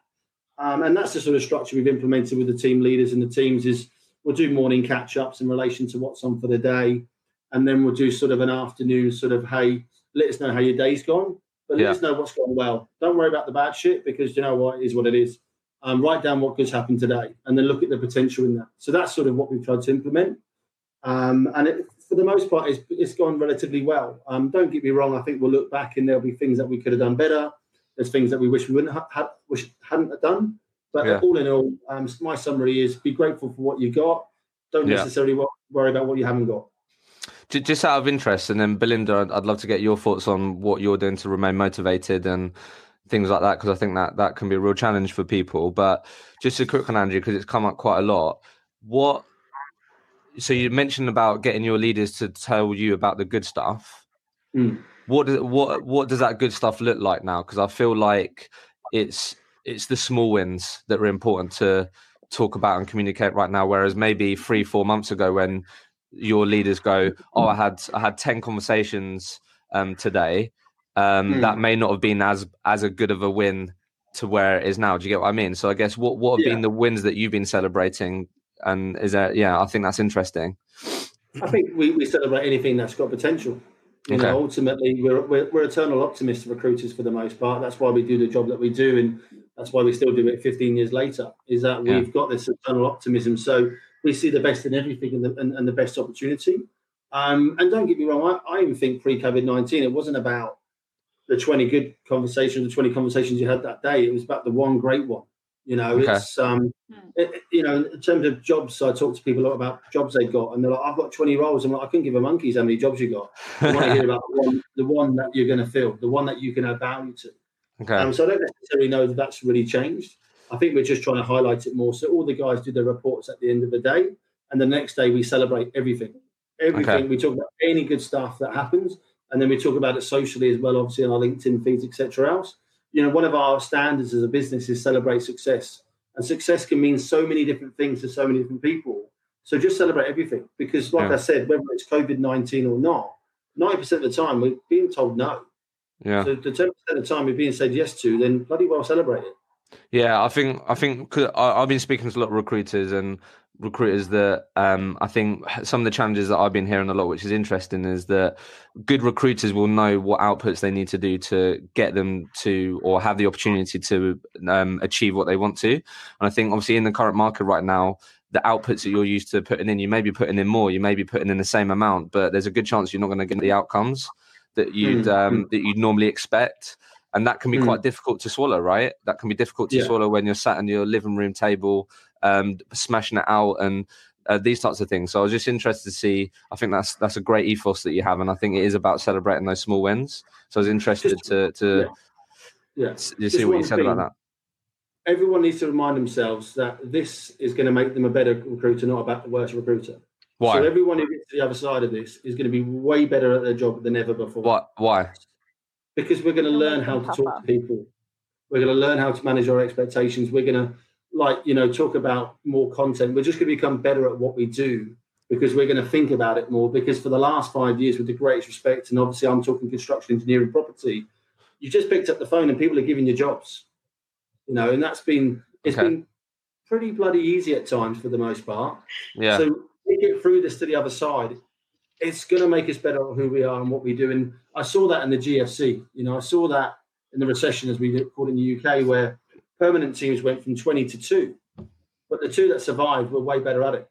[SPEAKER 3] Um, and that's the sort of structure we've implemented with the team leaders and the teams is we'll do morning catch ups in relation to what's on for the day. And then we'll do sort of an afternoon sort of, hey, let us know how your day's gone, but let yeah. us know what's gone well. Don't worry about the bad shit because you know what, it is what it is. Um, write down what good's happened today and then look at the potential in that. So that's sort of what we've tried to implement. Um, and it, for the most part, it's, it's gone relatively well. Um, don't get me wrong. I think we'll look back and there'll be things that we could have done better. There's things that we wish we wouldn't have, had, wish hadn't done. But yeah. all in all, um, my summary is be grateful for what you got. Don't yeah. necessarily worry about what you haven't got.
[SPEAKER 1] Just out of interest, and then Belinda, I'd love to get your thoughts on what you're doing to remain motivated and things like that, because I think that that can be a real challenge for people. But just a quick one, Andrew, because it's come up quite a lot. What? So you mentioned about getting your leaders to tell you about the good stuff. Mm what does what what does that good stuff look like now? Because I feel like it's it's the small wins that are important to talk about and communicate right now. Whereas maybe three four months ago, when your leaders go, "Oh, I had I had ten conversations um, today," um, mm. that may not have been as as a good of a win to where it is now. Do you get what I mean? So I guess what what have yeah. been the wins that you've been celebrating? And is that yeah? I think that's interesting.
[SPEAKER 3] I think we, we celebrate anything that's got potential. You okay. know, ultimately, we're, we're, we're eternal optimists recruiters for the most part. That's why we do the job that we do, and that's why we still do it 15 years later. Is that yeah. we've got this eternal optimism, so we see the best in everything and the, and, and the best opportunity. Um, and don't get me wrong, I, I even think pre COVID 19, it wasn't about the 20 good conversations, the 20 conversations you had that day. It was about the one great one. You know, okay. it's um, hmm. it, you know, in terms of jobs, I talk to people a lot about jobs they've got, and they're like, "I've got 20 roles." I'm like, "I couldn't give a monkeys how many jobs you got." I want to hear about the one, the one that you're going to fill, the one that you can add value to. Okay. Um, so I don't necessarily know that that's really changed. I think we're just trying to highlight it more. So all the guys do their reports at the end of the day, and the next day we celebrate everything. Everything okay. we talk about any good stuff that happens, and then we talk about it socially as well, obviously on our LinkedIn feeds, etc. Else, you know, one of our standards as a business is celebrate success. And success can mean so many different things to so many different people. So just celebrate everything because, like yeah. I said, whether it's COVID 19 or not, 90% of the time we're being told no. Yeah. So the 10% of the time we're being said yes to, then bloody well celebrate it.
[SPEAKER 1] Yeah, I think I think cause I, have been speaking to a lot of recruiters and recruiters that um, I think some of the challenges that I've been hearing a lot, which is interesting, is that good recruiters will know what outputs they need to do to get them to or have the opportunity to um, achieve what they want to. And I think obviously in the current market right now, the outputs that you're used to putting in, you may be putting in more, you may be putting in the same amount, but there's a good chance you're not going to get the outcomes that you'd mm. um, that you'd normally expect and that can be mm. quite difficult to swallow right that can be difficult to yeah. swallow when you're sat in your living room table um, smashing it out and uh, these types of things. So I was just interested to see. I think that's that's a great ethos that you have, and I think it is about celebrating those small wins. So I was interested just, to to
[SPEAKER 3] yeah,
[SPEAKER 1] yeah. see what you said thing. about that.
[SPEAKER 3] Everyone needs to remind themselves that this is going to make them a better recruiter, not about the worst recruiter. Why? So everyone who gets to the other side of this is going to be way better at their job than ever before.
[SPEAKER 1] What? Why?
[SPEAKER 3] Because we're going to learn how to talk to people. We're going to learn how to manage our expectations. We're going to like you know talk about more content. We're just going to become better at what we do because we're going to think about it more. Because for the last five years with the greatest respect and obviously i'm talking construction engineering property you just picked up the phone and people are giving you jobs. You know and that's been it's okay. been pretty bloody easy at times for the most part. Yeah. So we get through this to the other side. It's going to make us better at who we are and what we do. And i saw that in the gfc you know i saw that in the recession as we call it in the uk where permanent teams went from 20 to 2 but the two that survived were way better at it.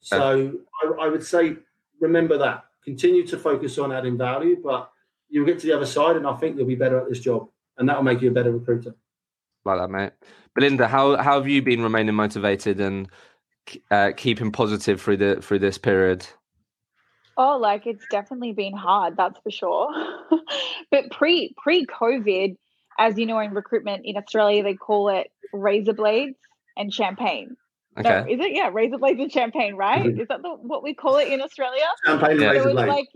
[SPEAKER 3] So I, I, would say remember that. Continue to focus on adding value but you'll get to the other side and i think you'll be better at this job and that will make you a better recruiter.
[SPEAKER 1] Like that mate. Belinda how, how have you been remaining motivated and uh, keeping positive through the through this period
[SPEAKER 2] oh like it's definitely been hard that's for sure but pre pre covid as you know, in recruitment in Australia, they call it razor blades and champagne. Okay. No, is it? Yeah, razor blades and champagne, right? Mm-hmm. Is that the, what we call it in Australia?
[SPEAKER 3] Champagne and razor blades.
[SPEAKER 2] Like,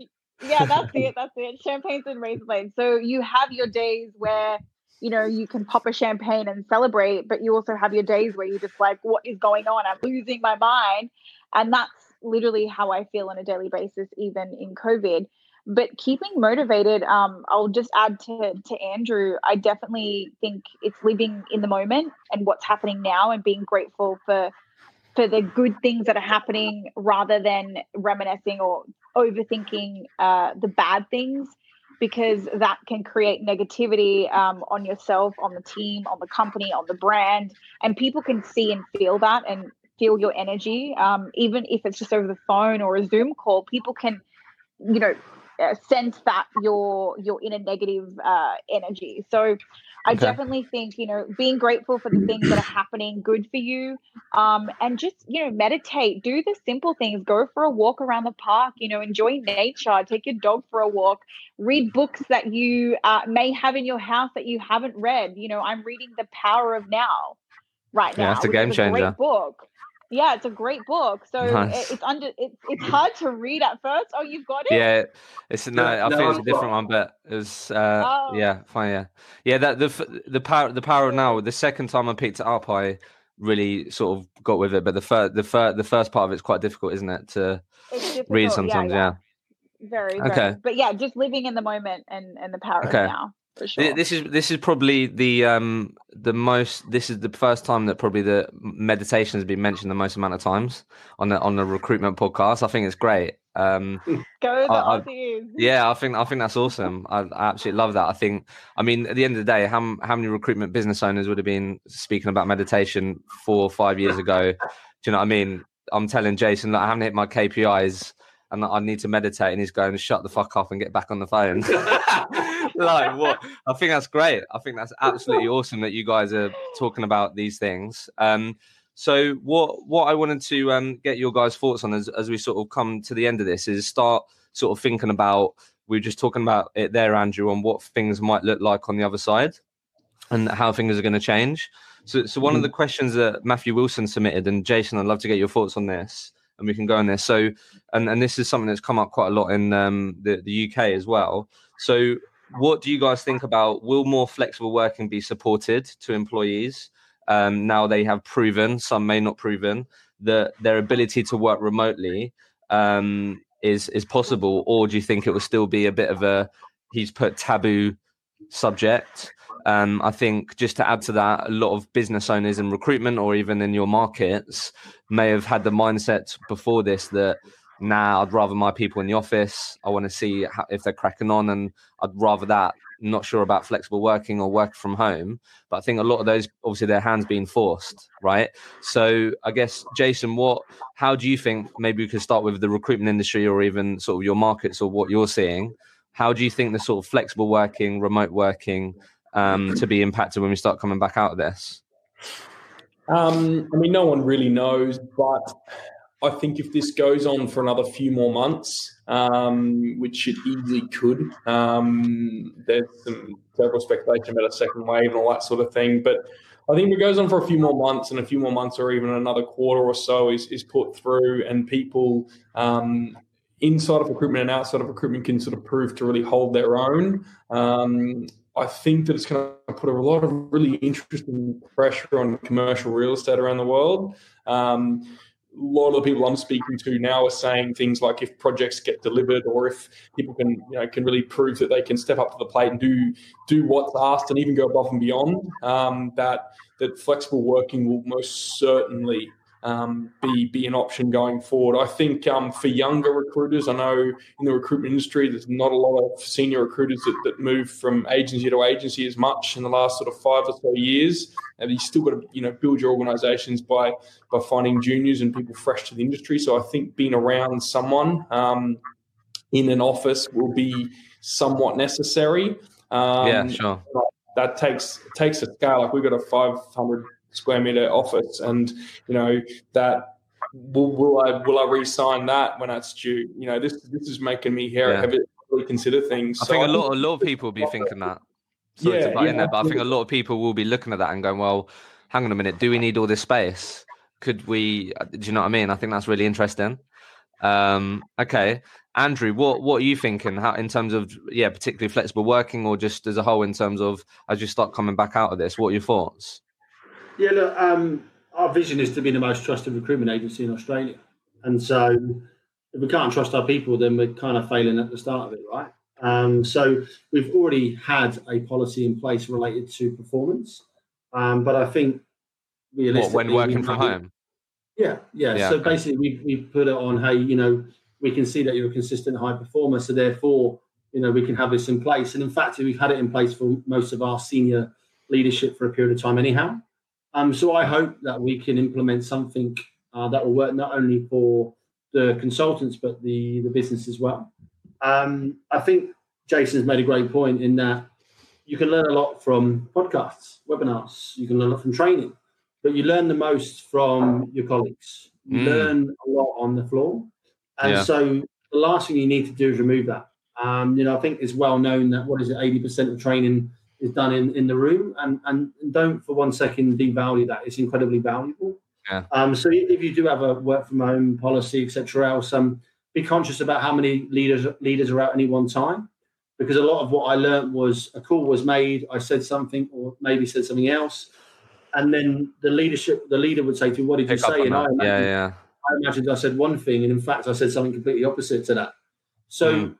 [SPEAKER 2] yeah, that's it. That's it. Champagnes and razor blades. So you have your days where you know you can pop a champagne and celebrate, but you also have your days where you're just like, what is going on? I'm losing my mind, and that's literally how I feel on a daily basis, even in COVID. But keeping motivated um, i'll just add to, to andrew i definitely think it's living in the moment and what's happening now and being grateful for for the good things that are happening rather than reminiscing or overthinking uh, the bad things because that can create negativity um, on yourself on the team on the company on the brand. And people can see and feel that and feel your energy um, even if it's just over the phone or a zoom call people can you know uh, sense that you're you're in a negative uh, energy. So I okay. definitely think you know being grateful for the things that are happening, good for you, um, and just you know meditate, do the simple things, go for a walk around the park, you know, enjoy nature, take your dog for a walk, read books that you uh, may have in your house that you haven't read. You know, I'm reading The Power of Now right
[SPEAKER 1] yeah,
[SPEAKER 2] now.
[SPEAKER 1] That's a game changer.
[SPEAKER 2] A great book Yeah, it's a great book. So
[SPEAKER 1] Nice.
[SPEAKER 2] it, it's under it's it's hard to read at first. Oh, you've got it.
[SPEAKER 1] Yeah, it's no. I
[SPEAKER 3] no,
[SPEAKER 1] think it's a
[SPEAKER 3] I've
[SPEAKER 1] different one, but it was. Uh,
[SPEAKER 2] Oh.
[SPEAKER 1] Yeah, fine. Yeah, yeah. That the the power the power of now. The second time I picked it up, I really sort of got with it. But the first the first the first part of it's quite difficult, isn't it? To
[SPEAKER 2] It's difficult.
[SPEAKER 1] read
[SPEAKER 2] yeah,
[SPEAKER 1] sometimes. Yeah.
[SPEAKER 2] Very,
[SPEAKER 1] Okay.
[SPEAKER 2] very. But yeah, just living in the moment and and the power
[SPEAKER 1] Okay.
[SPEAKER 2] of now for sure.
[SPEAKER 1] This is this is probably the um the most. This is the first time that probably the meditation has been mentioned the most amount of times on the on the recruitment podcast. I think it's great. Um,
[SPEAKER 2] Go the
[SPEAKER 1] I- I-. Yeah, I think I think that's awesome. I, I absolutely love that. I think I mean at the end of the day, how how many recruitment business owners would have been speaking about meditation four or five years ago? Do you know what I mean? I'm telling Jason that I haven't hit my KPIs and that I need to meditate, and he's going shut the fuck off and get back on the phone. like what? I think that's great. I think that's absolutely awesome that you guys are talking about these things. Um, so what what I wanted to um, get your guys' thoughts on as, as we sort of come to the end of this is start sort of thinking about we were just talking about it there, Andrew, on what things might look like on the other side and how things are going to change. So so one of the questions that Matthew Wilson submitted, and Jason, I'd love to get your thoughts on this, and we can go on there. So and and this is something that's come up quite a lot in um, the the UK as well. So what do you guys think about will more flexible working be supported to employees? Um, now they have proven, some may not proven, that their ability to work remotely um, is is possible, or do you think it will still be a bit of a he's put taboo subject? Um, I think just to add to that, a lot of business owners in recruitment or even in your markets may have had the mindset before this that nah, I'd rather my people in the office. I want to see how, if they're cracking on, and I'd rather that. Not sure about flexible working or work from home, but I think a lot of those, obviously, their hands being forced, right? So, I guess, Jason, what, how do you think? Maybe we could start with the recruitment industry, or even sort of your markets, or what you're seeing. How do you think the sort of flexible working, remote working, um, to be impacted when we start coming back out of this?
[SPEAKER 4] Um, I mean, no one really knows, but I think if this goes on for another few more months, um, which it easily could, um, there's some several speculation about a second wave and all that sort of thing. But I think if it goes on for a few more months and a few more months or even another quarter or so is, is put through and people um, inside of recruitment and outside of recruitment can sort of prove to really hold their own. Um, I think that it's going to put a lot of really interesting pressure on commercial real estate around the world. Um, a lot of the people I'm speaking to now are saying things like if projects get delivered or if people can you know can really prove that they can step up to the plate and do do what's asked and even go above and beyond um, that that flexible working will most certainly um, be be an option going forward. I think um, for younger recruiters, I know in the recruitment industry, there's not a lot of senior recruiters that, that move from agency to agency as much in the last sort of five or so years. And you still got to you know build your organisations by by finding juniors and people fresh to the industry. So I think being around someone um, in an office will be somewhat necessary. Um,
[SPEAKER 1] yeah, sure.
[SPEAKER 4] That takes takes a scale. Like we've got a 500 square meter office, and you know that will, will I will I re-sign that when that's due? You know this this is making me here
[SPEAKER 1] Yeah.
[SPEAKER 4] consider things.
[SPEAKER 1] I
[SPEAKER 4] So
[SPEAKER 1] think a lot, a lot of people will be thinking that. Sorry
[SPEAKER 4] Yeah,
[SPEAKER 1] to butt in there, but I think a lot of people will be looking at that and going, "Well, hang on a minute, do we need all this space? Could we? uh, Do you know what I mean? I think that's really interesting. Um, okay, Andrew, what what are you thinking? How in terms of yeah, particularly flexible working, or just as a whole in terms of as you start coming back out of this, what are your thoughts?
[SPEAKER 3] Yeah, look, um, our vision is to be the most trusted recruitment agency in Australia. And so if we can't trust our people, then we're kind of failing at the start of it, right? Um, so we've already had a policy in place related to performance. Um, but I think
[SPEAKER 1] What
[SPEAKER 3] realistically,
[SPEAKER 1] when working from home?
[SPEAKER 3] Yeah, yeah.
[SPEAKER 1] Yeah,
[SPEAKER 3] so basically, we we put it on. Hey, you know, we can see that you're a consistent high performer, so therefore, you know, we can have this in place. And in fact, we've had it in place for most of our senior leadership for a period of time, anyhow. Um, so I hope that we can implement something uh, that will work not only for the consultants but the the business as well. Um, I think Jason's made a great point in that you can learn a lot from podcasts, webinars. You can learn a lot from training, but you learn the most from your colleagues. You
[SPEAKER 1] Mm.
[SPEAKER 3] learn a lot on the floor, and
[SPEAKER 1] Yeah.
[SPEAKER 3] so the last thing you need to do is remove that. Um, you know, I think it's well known that what is it, eighty percent of training is done in, in the room, and and don't for one second devalue that. It's incredibly valuable.
[SPEAKER 1] Yeah.
[SPEAKER 3] Um, so if you do have a work from home policy, etc., else, um, be conscious about how many leaders leaders are at any one time, because a lot of what I learned was a call was made, I said something, or maybe said something else, and then the leadership, the leader would say to you, "What did
[SPEAKER 1] Pick
[SPEAKER 3] you say?" And I imagined,
[SPEAKER 1] Yeah, yeah.
[SPEAKER 3] I imagined I said one thing, and in fact, I said something completely opposite to that. So
[SPEAKER 1] Mm.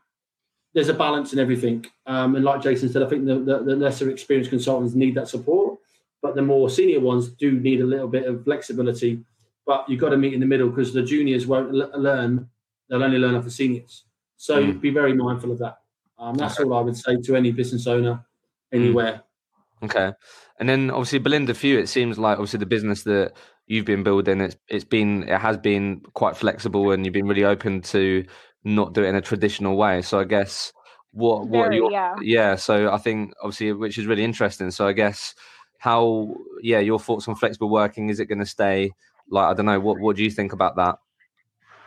[SPEAKER 3] There's a balance in everything. Um, and like Jason said, I think the, the, the lesser experienced consultants need that support, but the more senior ones do need a little bit of flexibility. But you've got to meet in the middle because the juniors won't l- learn; they'll only learn off the seniors. So
[SPEAKER 1] Mm.
[SPEAKER 3] be very mindful of that. Um, that's all I would say to any business owner anywhere.
[SPEAKER 1] Okay. And then obviously Belinda for you, it seems like obviously the business that you've been building, it's it's been it has been quite flexible and you've been really open to not do it in a traditional way. So I guess what what
[SPEAKER 2] Very,
[SPEAKER 1] your
[SPEAKER 2] yeah.
[SPEAKER 1] yeah, so I think obviously which is really interesting. So I guess how yeah, your thoughts on flexible working, is it gonna stay like I don't know, what what do you think about that?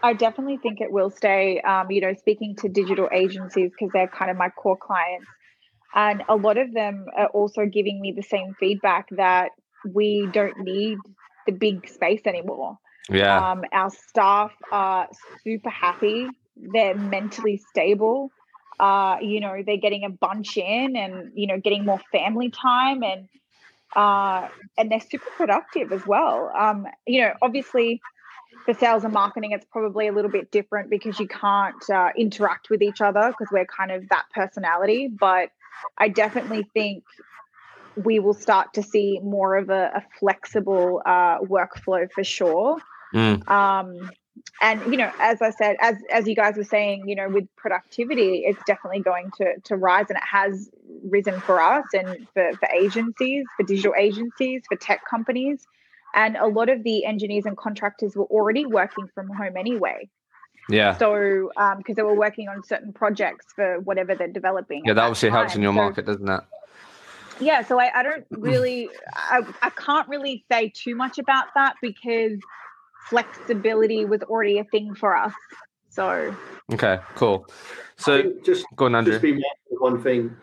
[SPEAKER 2] I definitely think it will stay. Um, you know, speaking to digital agencies because they're kind of my core clients, and a lot of them are also giving me the same feedback that we don't need the big space anymore.
[SPEAKER 1] Yeah.
[SPEAKER 2] Um, our staff are super happy. They're mentally stable. Uh, you know, they're getting a bunch in and, you know, getting more family time and uh, and they're super productive as well. Um, you know, obviously for sales and marketing, it's probably a little bit different because you can't uh, interact with each other because we're kind of that personality. But I definitely think we will start to see more of a, a flexible uh, workflow for sure.
[SPEAKER 1] Mm.
[SPEAKER 2] Um, and you know, as I said, as as you guys were saying, you know, with productivity, it's definitely going to to rise, and it has risen for us and for for agencies, for digital agencies, for tech companies, and a lot of the engineers and contractors were already working from home anyway.
[SPEAKER 1] Yeah.
[SPEAKER 2] So, um, because they were working on certain projects for whatever they're developing.
[SPEAKER 1] Yeah, that obviously helps in your
[SPEAKER 2] So-
[SPEAKER 1] market, doesn't it?
[SPEAKER 2] yeah so i, I don't really I, I can't really say too much about that because flexibility was already a thing for us so
[SPEAKER 1] Okay, cool.
[SPEAKER 3] I
[SPEAKER 1] So
[SPEAKER 3] just
[SPEAKER 1] go on, Andrew.
[SPEAKER 3] just be mindful of one thing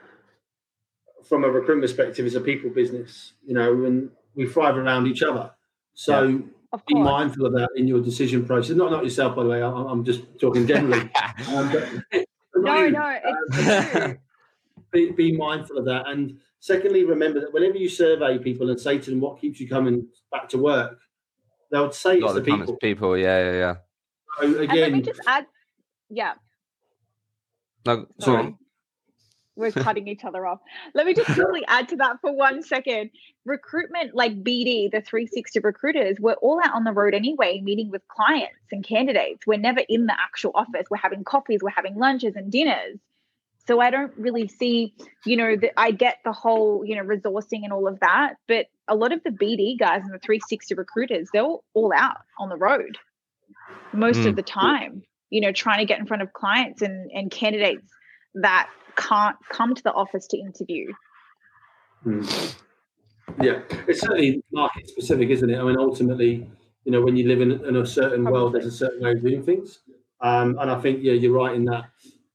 [SPEAKER 3] from a recruitment perspective is a people business, you know, and we thrive around each other. So
[SPEAKER 2] of
[SPEAKER 3] be
[SPEAKER 2] course
[SPEAKER 3] mindful of that in your decision process. Not not yourself, by the way. I'm, I'm just talking generally. Um, but, but
[SPEAKER 2] no
[SPEAKER 3] you.
[SPEAKER 2] no it's true.
[SPEAKER 3] be, be mindful of that. And secondly, remember that whenever you survey people and say to them what keeps you coming back to work, they'll say it's the
[SPEAKER 1] the
[SPEAKER 3] people.
[SPEAKER 1] people. Yeah, yeah, yeah.
[SPEAKER 3] So
[SPEAKER 2] and let me
[SPEAKER 3] again,
[SPEAKER 2] just add yeah
[SPEAKER 1] No,
[SPEAKER 2] Sorry.
[SPEAKER 1] sorry.
[SPEAKER 2] we're cutting each other off. Let me just quickly add to that for one second. Recruitment, like BD, the 360 recruiters, we're all out on the road anyway, meeting with clients and candidates. We're never in the actual office. We're having coffees, we're having lunches and dinners. So I don't really see, you know, that I get the whole, you know, resourcing and all of that. But a lot of the BD guys and the 360 recruiters, they're all, all out on the road most
[SPEAKER 1] Mm.
[SPEAKER 2] of the time, you know, trying to get in front of clients and, and candidates that can't come to the office to interview.
[SPEAKER 3] Hmm. Yeah, it's certainly market specific, isn't it? I mean, ultimately, you know, when you live in, in a certain world, there's a certain way of doing things. Um, and I think, yeah, you're right in that.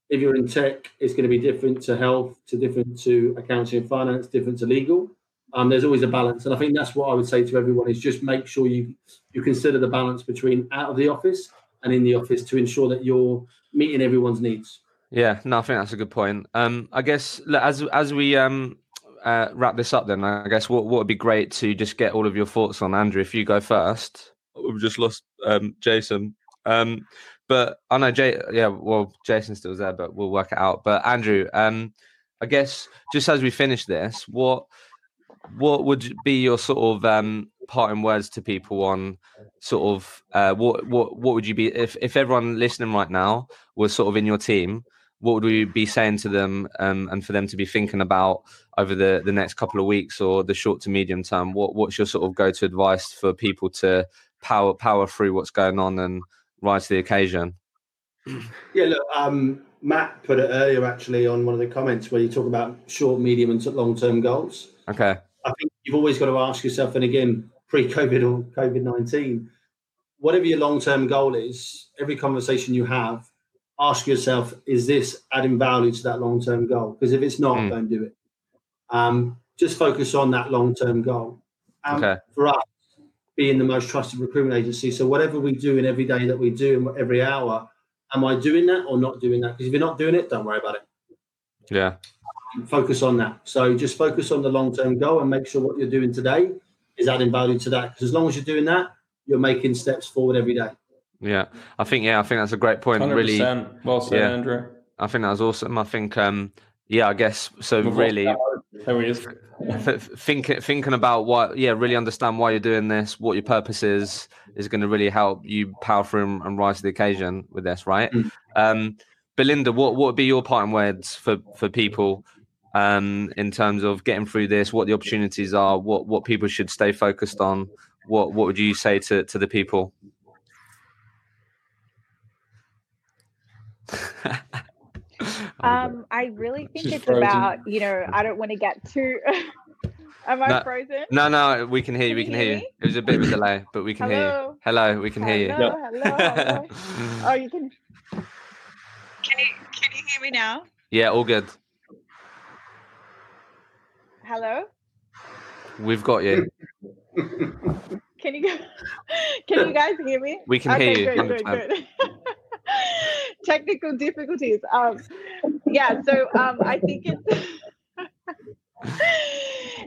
[SPEAKER 3] If you're in tech, it's going to be different to health, to different to accounting and finance, different to legal. Um, there's always a balance, and I think that's what I would say to everyone: is just make sure you you consider the balance between out of the office and in the office to ensure that you're meeting everyone's needs.
[SPEAKER 1] Yeah, no, I think that's a good point. Um, I guess look, as as we um uh, wrap this up, then I guess what what would be great to just get all of your thoughts on Andrew. If you go first, we've just lost um Jason. Um, but I know Jay. Yeah, well, Jason's still there, but we'll work it out. But Andrew, um, I guess just as we finish this, what what would be your sort of um parting words to people on sort of uh what what what would you be if if everyone listening right now was sort of in your team what would we be saying to them um, and for them to be thinking about over the, the next couple of weeks or the short to medium term? What what's your sort of go to advice for people to power power through what's going on and rise to the occasion?
[SPEAKER 3] Yeah, look, um, Matt put it earlier actually on one of the comments where you talk about short, medium, and long term goals.
[SPEAKER 1] Okay.
[SPEAKER 3] I think you've always got to ask yourself, and again, pre COVID or COVID 19, whatever your long term goal is, every conversation you have, ask yourself, is this adding value to that long term goal? Because if it's not,
[SPEAKER 1] Mm.
[SPEAKER 3] don't do it. Um, just focus on that long term goal. Um,
[SPEAKER 1] Okay.
[SPEAKER 3] For us, being the most trusted recruitment agency. So whatever we do in every day that we do and every hour, am I doing that or not doing that? Because if you're not doing it, don't worry about it.
[SPEAKER 1] Yeah.
[SPEAKER 3] Focus on that. So just focus on the long term goal and make sure what you're doing today is adding value to that. Because as long as you're doing that, you're making steps forward every day.
[SPEAKER 1] Yeah, I think yeah, I think that's a great point. 100%. Really,
[SPEAKER 4] well said, yeah. Andrew.
[SPEAKER 1] I think that was awesome. I think um, yeah, I guess so. We've really,
[SPEAKER 4] there he is.
[SPEAKER 1] thinking thinking about what, yeah, really understand why you're doing this, what your purpose is, is going to really help you power through and, rise to the occasion with this, right? Mm. Um, Belinda, what what would be your parting words for for people um, in terms of getting through this? What the opportunities are? What what people should stay focused on? What what would you say to to the people?
[SPEAKER 2] um, I really think She's it's frozen. about you know I don't want to get too. Am I
[SPEAKER 1] no,
[SPEAKER 2] frozen?
[SPEAKER 1] No, no, we can hear you. We can, can hear you. It was a bit of a delay, but we can hello? hear you. Hello, we can
[SPEAKER 2] hello,
[SPEAKER 1] hear you.
[SPEAKER 2] Hello, hello, oh, you can. Can you can you hear me now?
[SPEAKER 1] Yeah, all good.
[SPEAKER 2] Hello.
[SPEAKER 1] We've got you.
[SPEAKER 2] can you can you guys hear me?
[SPEAKER 1] We can
[SPEAKER 2] okay,
[SPEAKER 1] hear
[SPEAKER 2] you. Good, good, good. Technical difficulties. Um, yeah. So um, I think it's.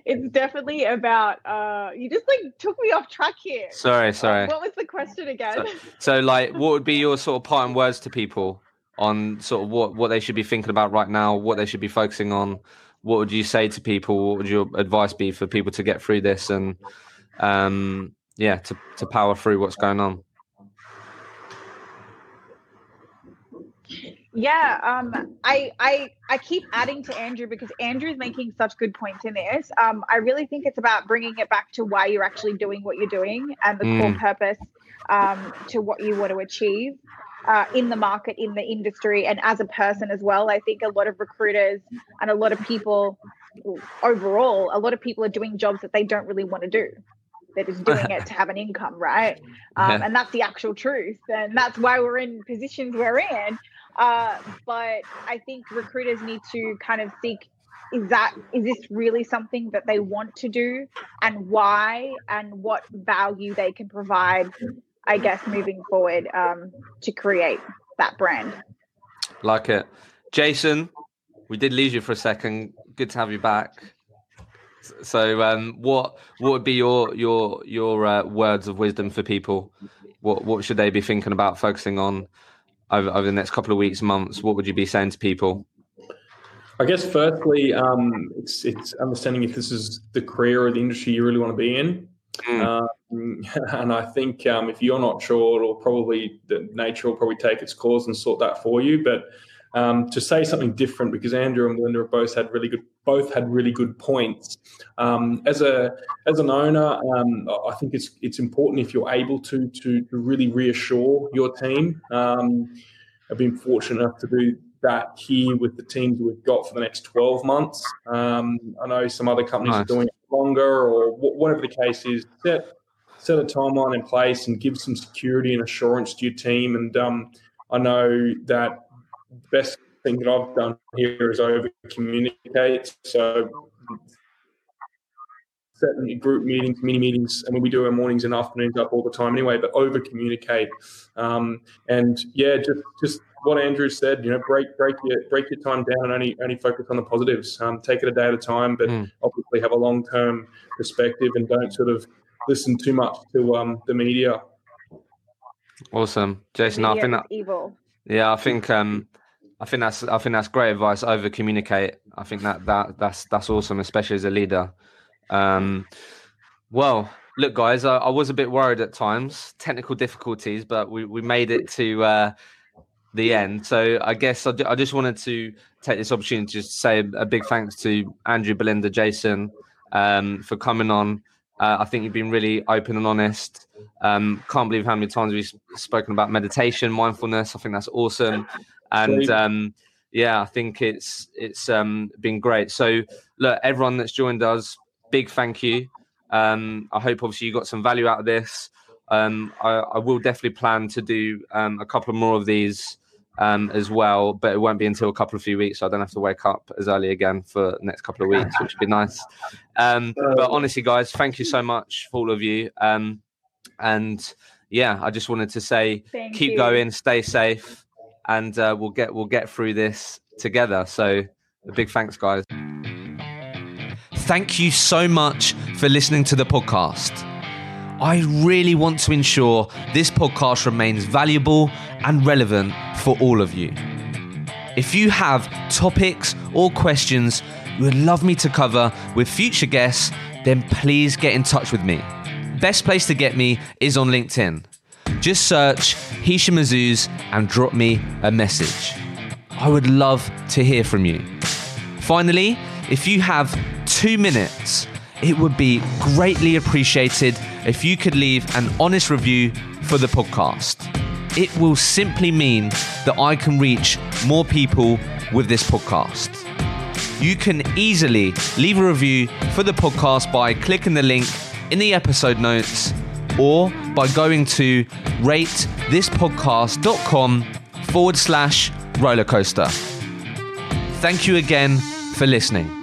[SPEAKER 2] it's definitely about uh you just like took me off track here
[SPEAKER 1] sorry sorry
[SPEAKER 2] what was the question again
[SPEAKER 1] so, so like what would be your sort of parting words to people on sort of what what they should be thinking about right now what they should be focusing on what would you say to people what would your advice be for people to get through this and um yeah to to power through what's going on
[SPEAKER 2] Yeah, um, I, I I keep adding to Andrew because Andrew's making such good points in this. Um, I really think it's about bringing it back to why you're actually doing what you're doing and the mm. core purpose um, to what you want to achieve uh, in the market, in the industry, and as a person as well. I think a lot of recruiters and a lot of people overall, a lot of people are doing jobs that they don't really want to do. They're just doing it to have an income, right? Um, yeah. And that's the actual truth. And that's why we're in positions we're in. Uh, but I think recruiters need to kind of seek is that is this really something that they want to do and why and what value they can provide i guess moving forward um, to create that brand
[SPEAKER 1] like it jason we did lose you for a second good to have you back so um, what what would be your your your uh, words of wisdom for people what what should they be thinking about focusing on over, over the next couple of weeks, months, what would you be saying to people?
[SPEAKER 4] I guess firstly, um, it's it's understanding if this is the career or the industry you really want to be in. Mm. and I think um, if you're not sure, it'll probably the nature will probably take its course and sort that for you. But um, to say something different, because Andrew and Belinda have both had really good both had really good points. Um, as a as an owner, um, I think it's it's important if you're able to to, to really reassure your team. Um, I've been fortunate enough to do that here with the teams we've got for the next 12 months. Um, I know some other companies nice. are doing it longer, or whatever the case is. Set set a timeline in place and give some security and assurance to your team. And um, I know that the best thing that I've done here is over communicate. So certainly group meetings, mini meetings. I mean, we do our mornings and afternoons up all the time anyway, but over communicate. Um, and yeah, just just what Andrew said, you know, break break your break your time down and only only focus on the positives. Um, take it a day at a time, but mm. obviously have a long term perspective and don't sort of listen too much to um, the media.
[SPEAKER 1] Awesome, Jason. I think that
[SPEAKER 2] evil.
[SPEAKER 1] Yeah, I think um, I think that's I think that's great advice. Over communicate. I think that that that's that's awesome, especially as a leader. Um, well, look, guys, I, I, was a bit worried at times, technical difficulties, but we we made it to uh, the end. So I guess I, I just wanted to take this opportunity to say a, a big thanks to Andrew, Belinda, Jason um, for coming on. Uh, I think you've been really open and honest. Um, can't believe how many times we've spoken about meditation, mindfulness. I think that's awesome and um, yeah, I think it's it's um, been great. So look, everyone that's joined us, big thank you. Um, I hope obviously you got some value out of this. Um, I, I, will definitely plan to do um, a couple more of these um, as well, but it won't be until a couple of few weeks, so I don't have to wake up as early again for the next couple of weeks, which would be nice. Um, but honestly, guys, thank you so much for all of you. Um, And yeah, I just wanted to say
[SPEAKER 2] Thank
[SPEAKER 1] keep
[SPEAKER 2] you.
[SPEAKER 1] going, stay safe, and uh, we'll get we'll get through this together. So a big thanks, guys. Thank you so much for listening to the podcast. I really want to ensure this podcast remains valuable and relevant for all of you. If you have topics or questions you would love me to cover with future guests, then please get in touch with me. Best place to get me is on LinkedIn. Just search Hishem Azzouz and drop me a message. I would love to hear from you. Finally, if you have two minutes, it would be greatly appreciated if you could leave an honest review for the podcast. It will simply mean that I can reach more people with this podcast. You can easily leave a review for the podcast by clicking the link in the episode notes or by going to ratethispodcast.com forward slash rollercoaster. Thank you again for listening.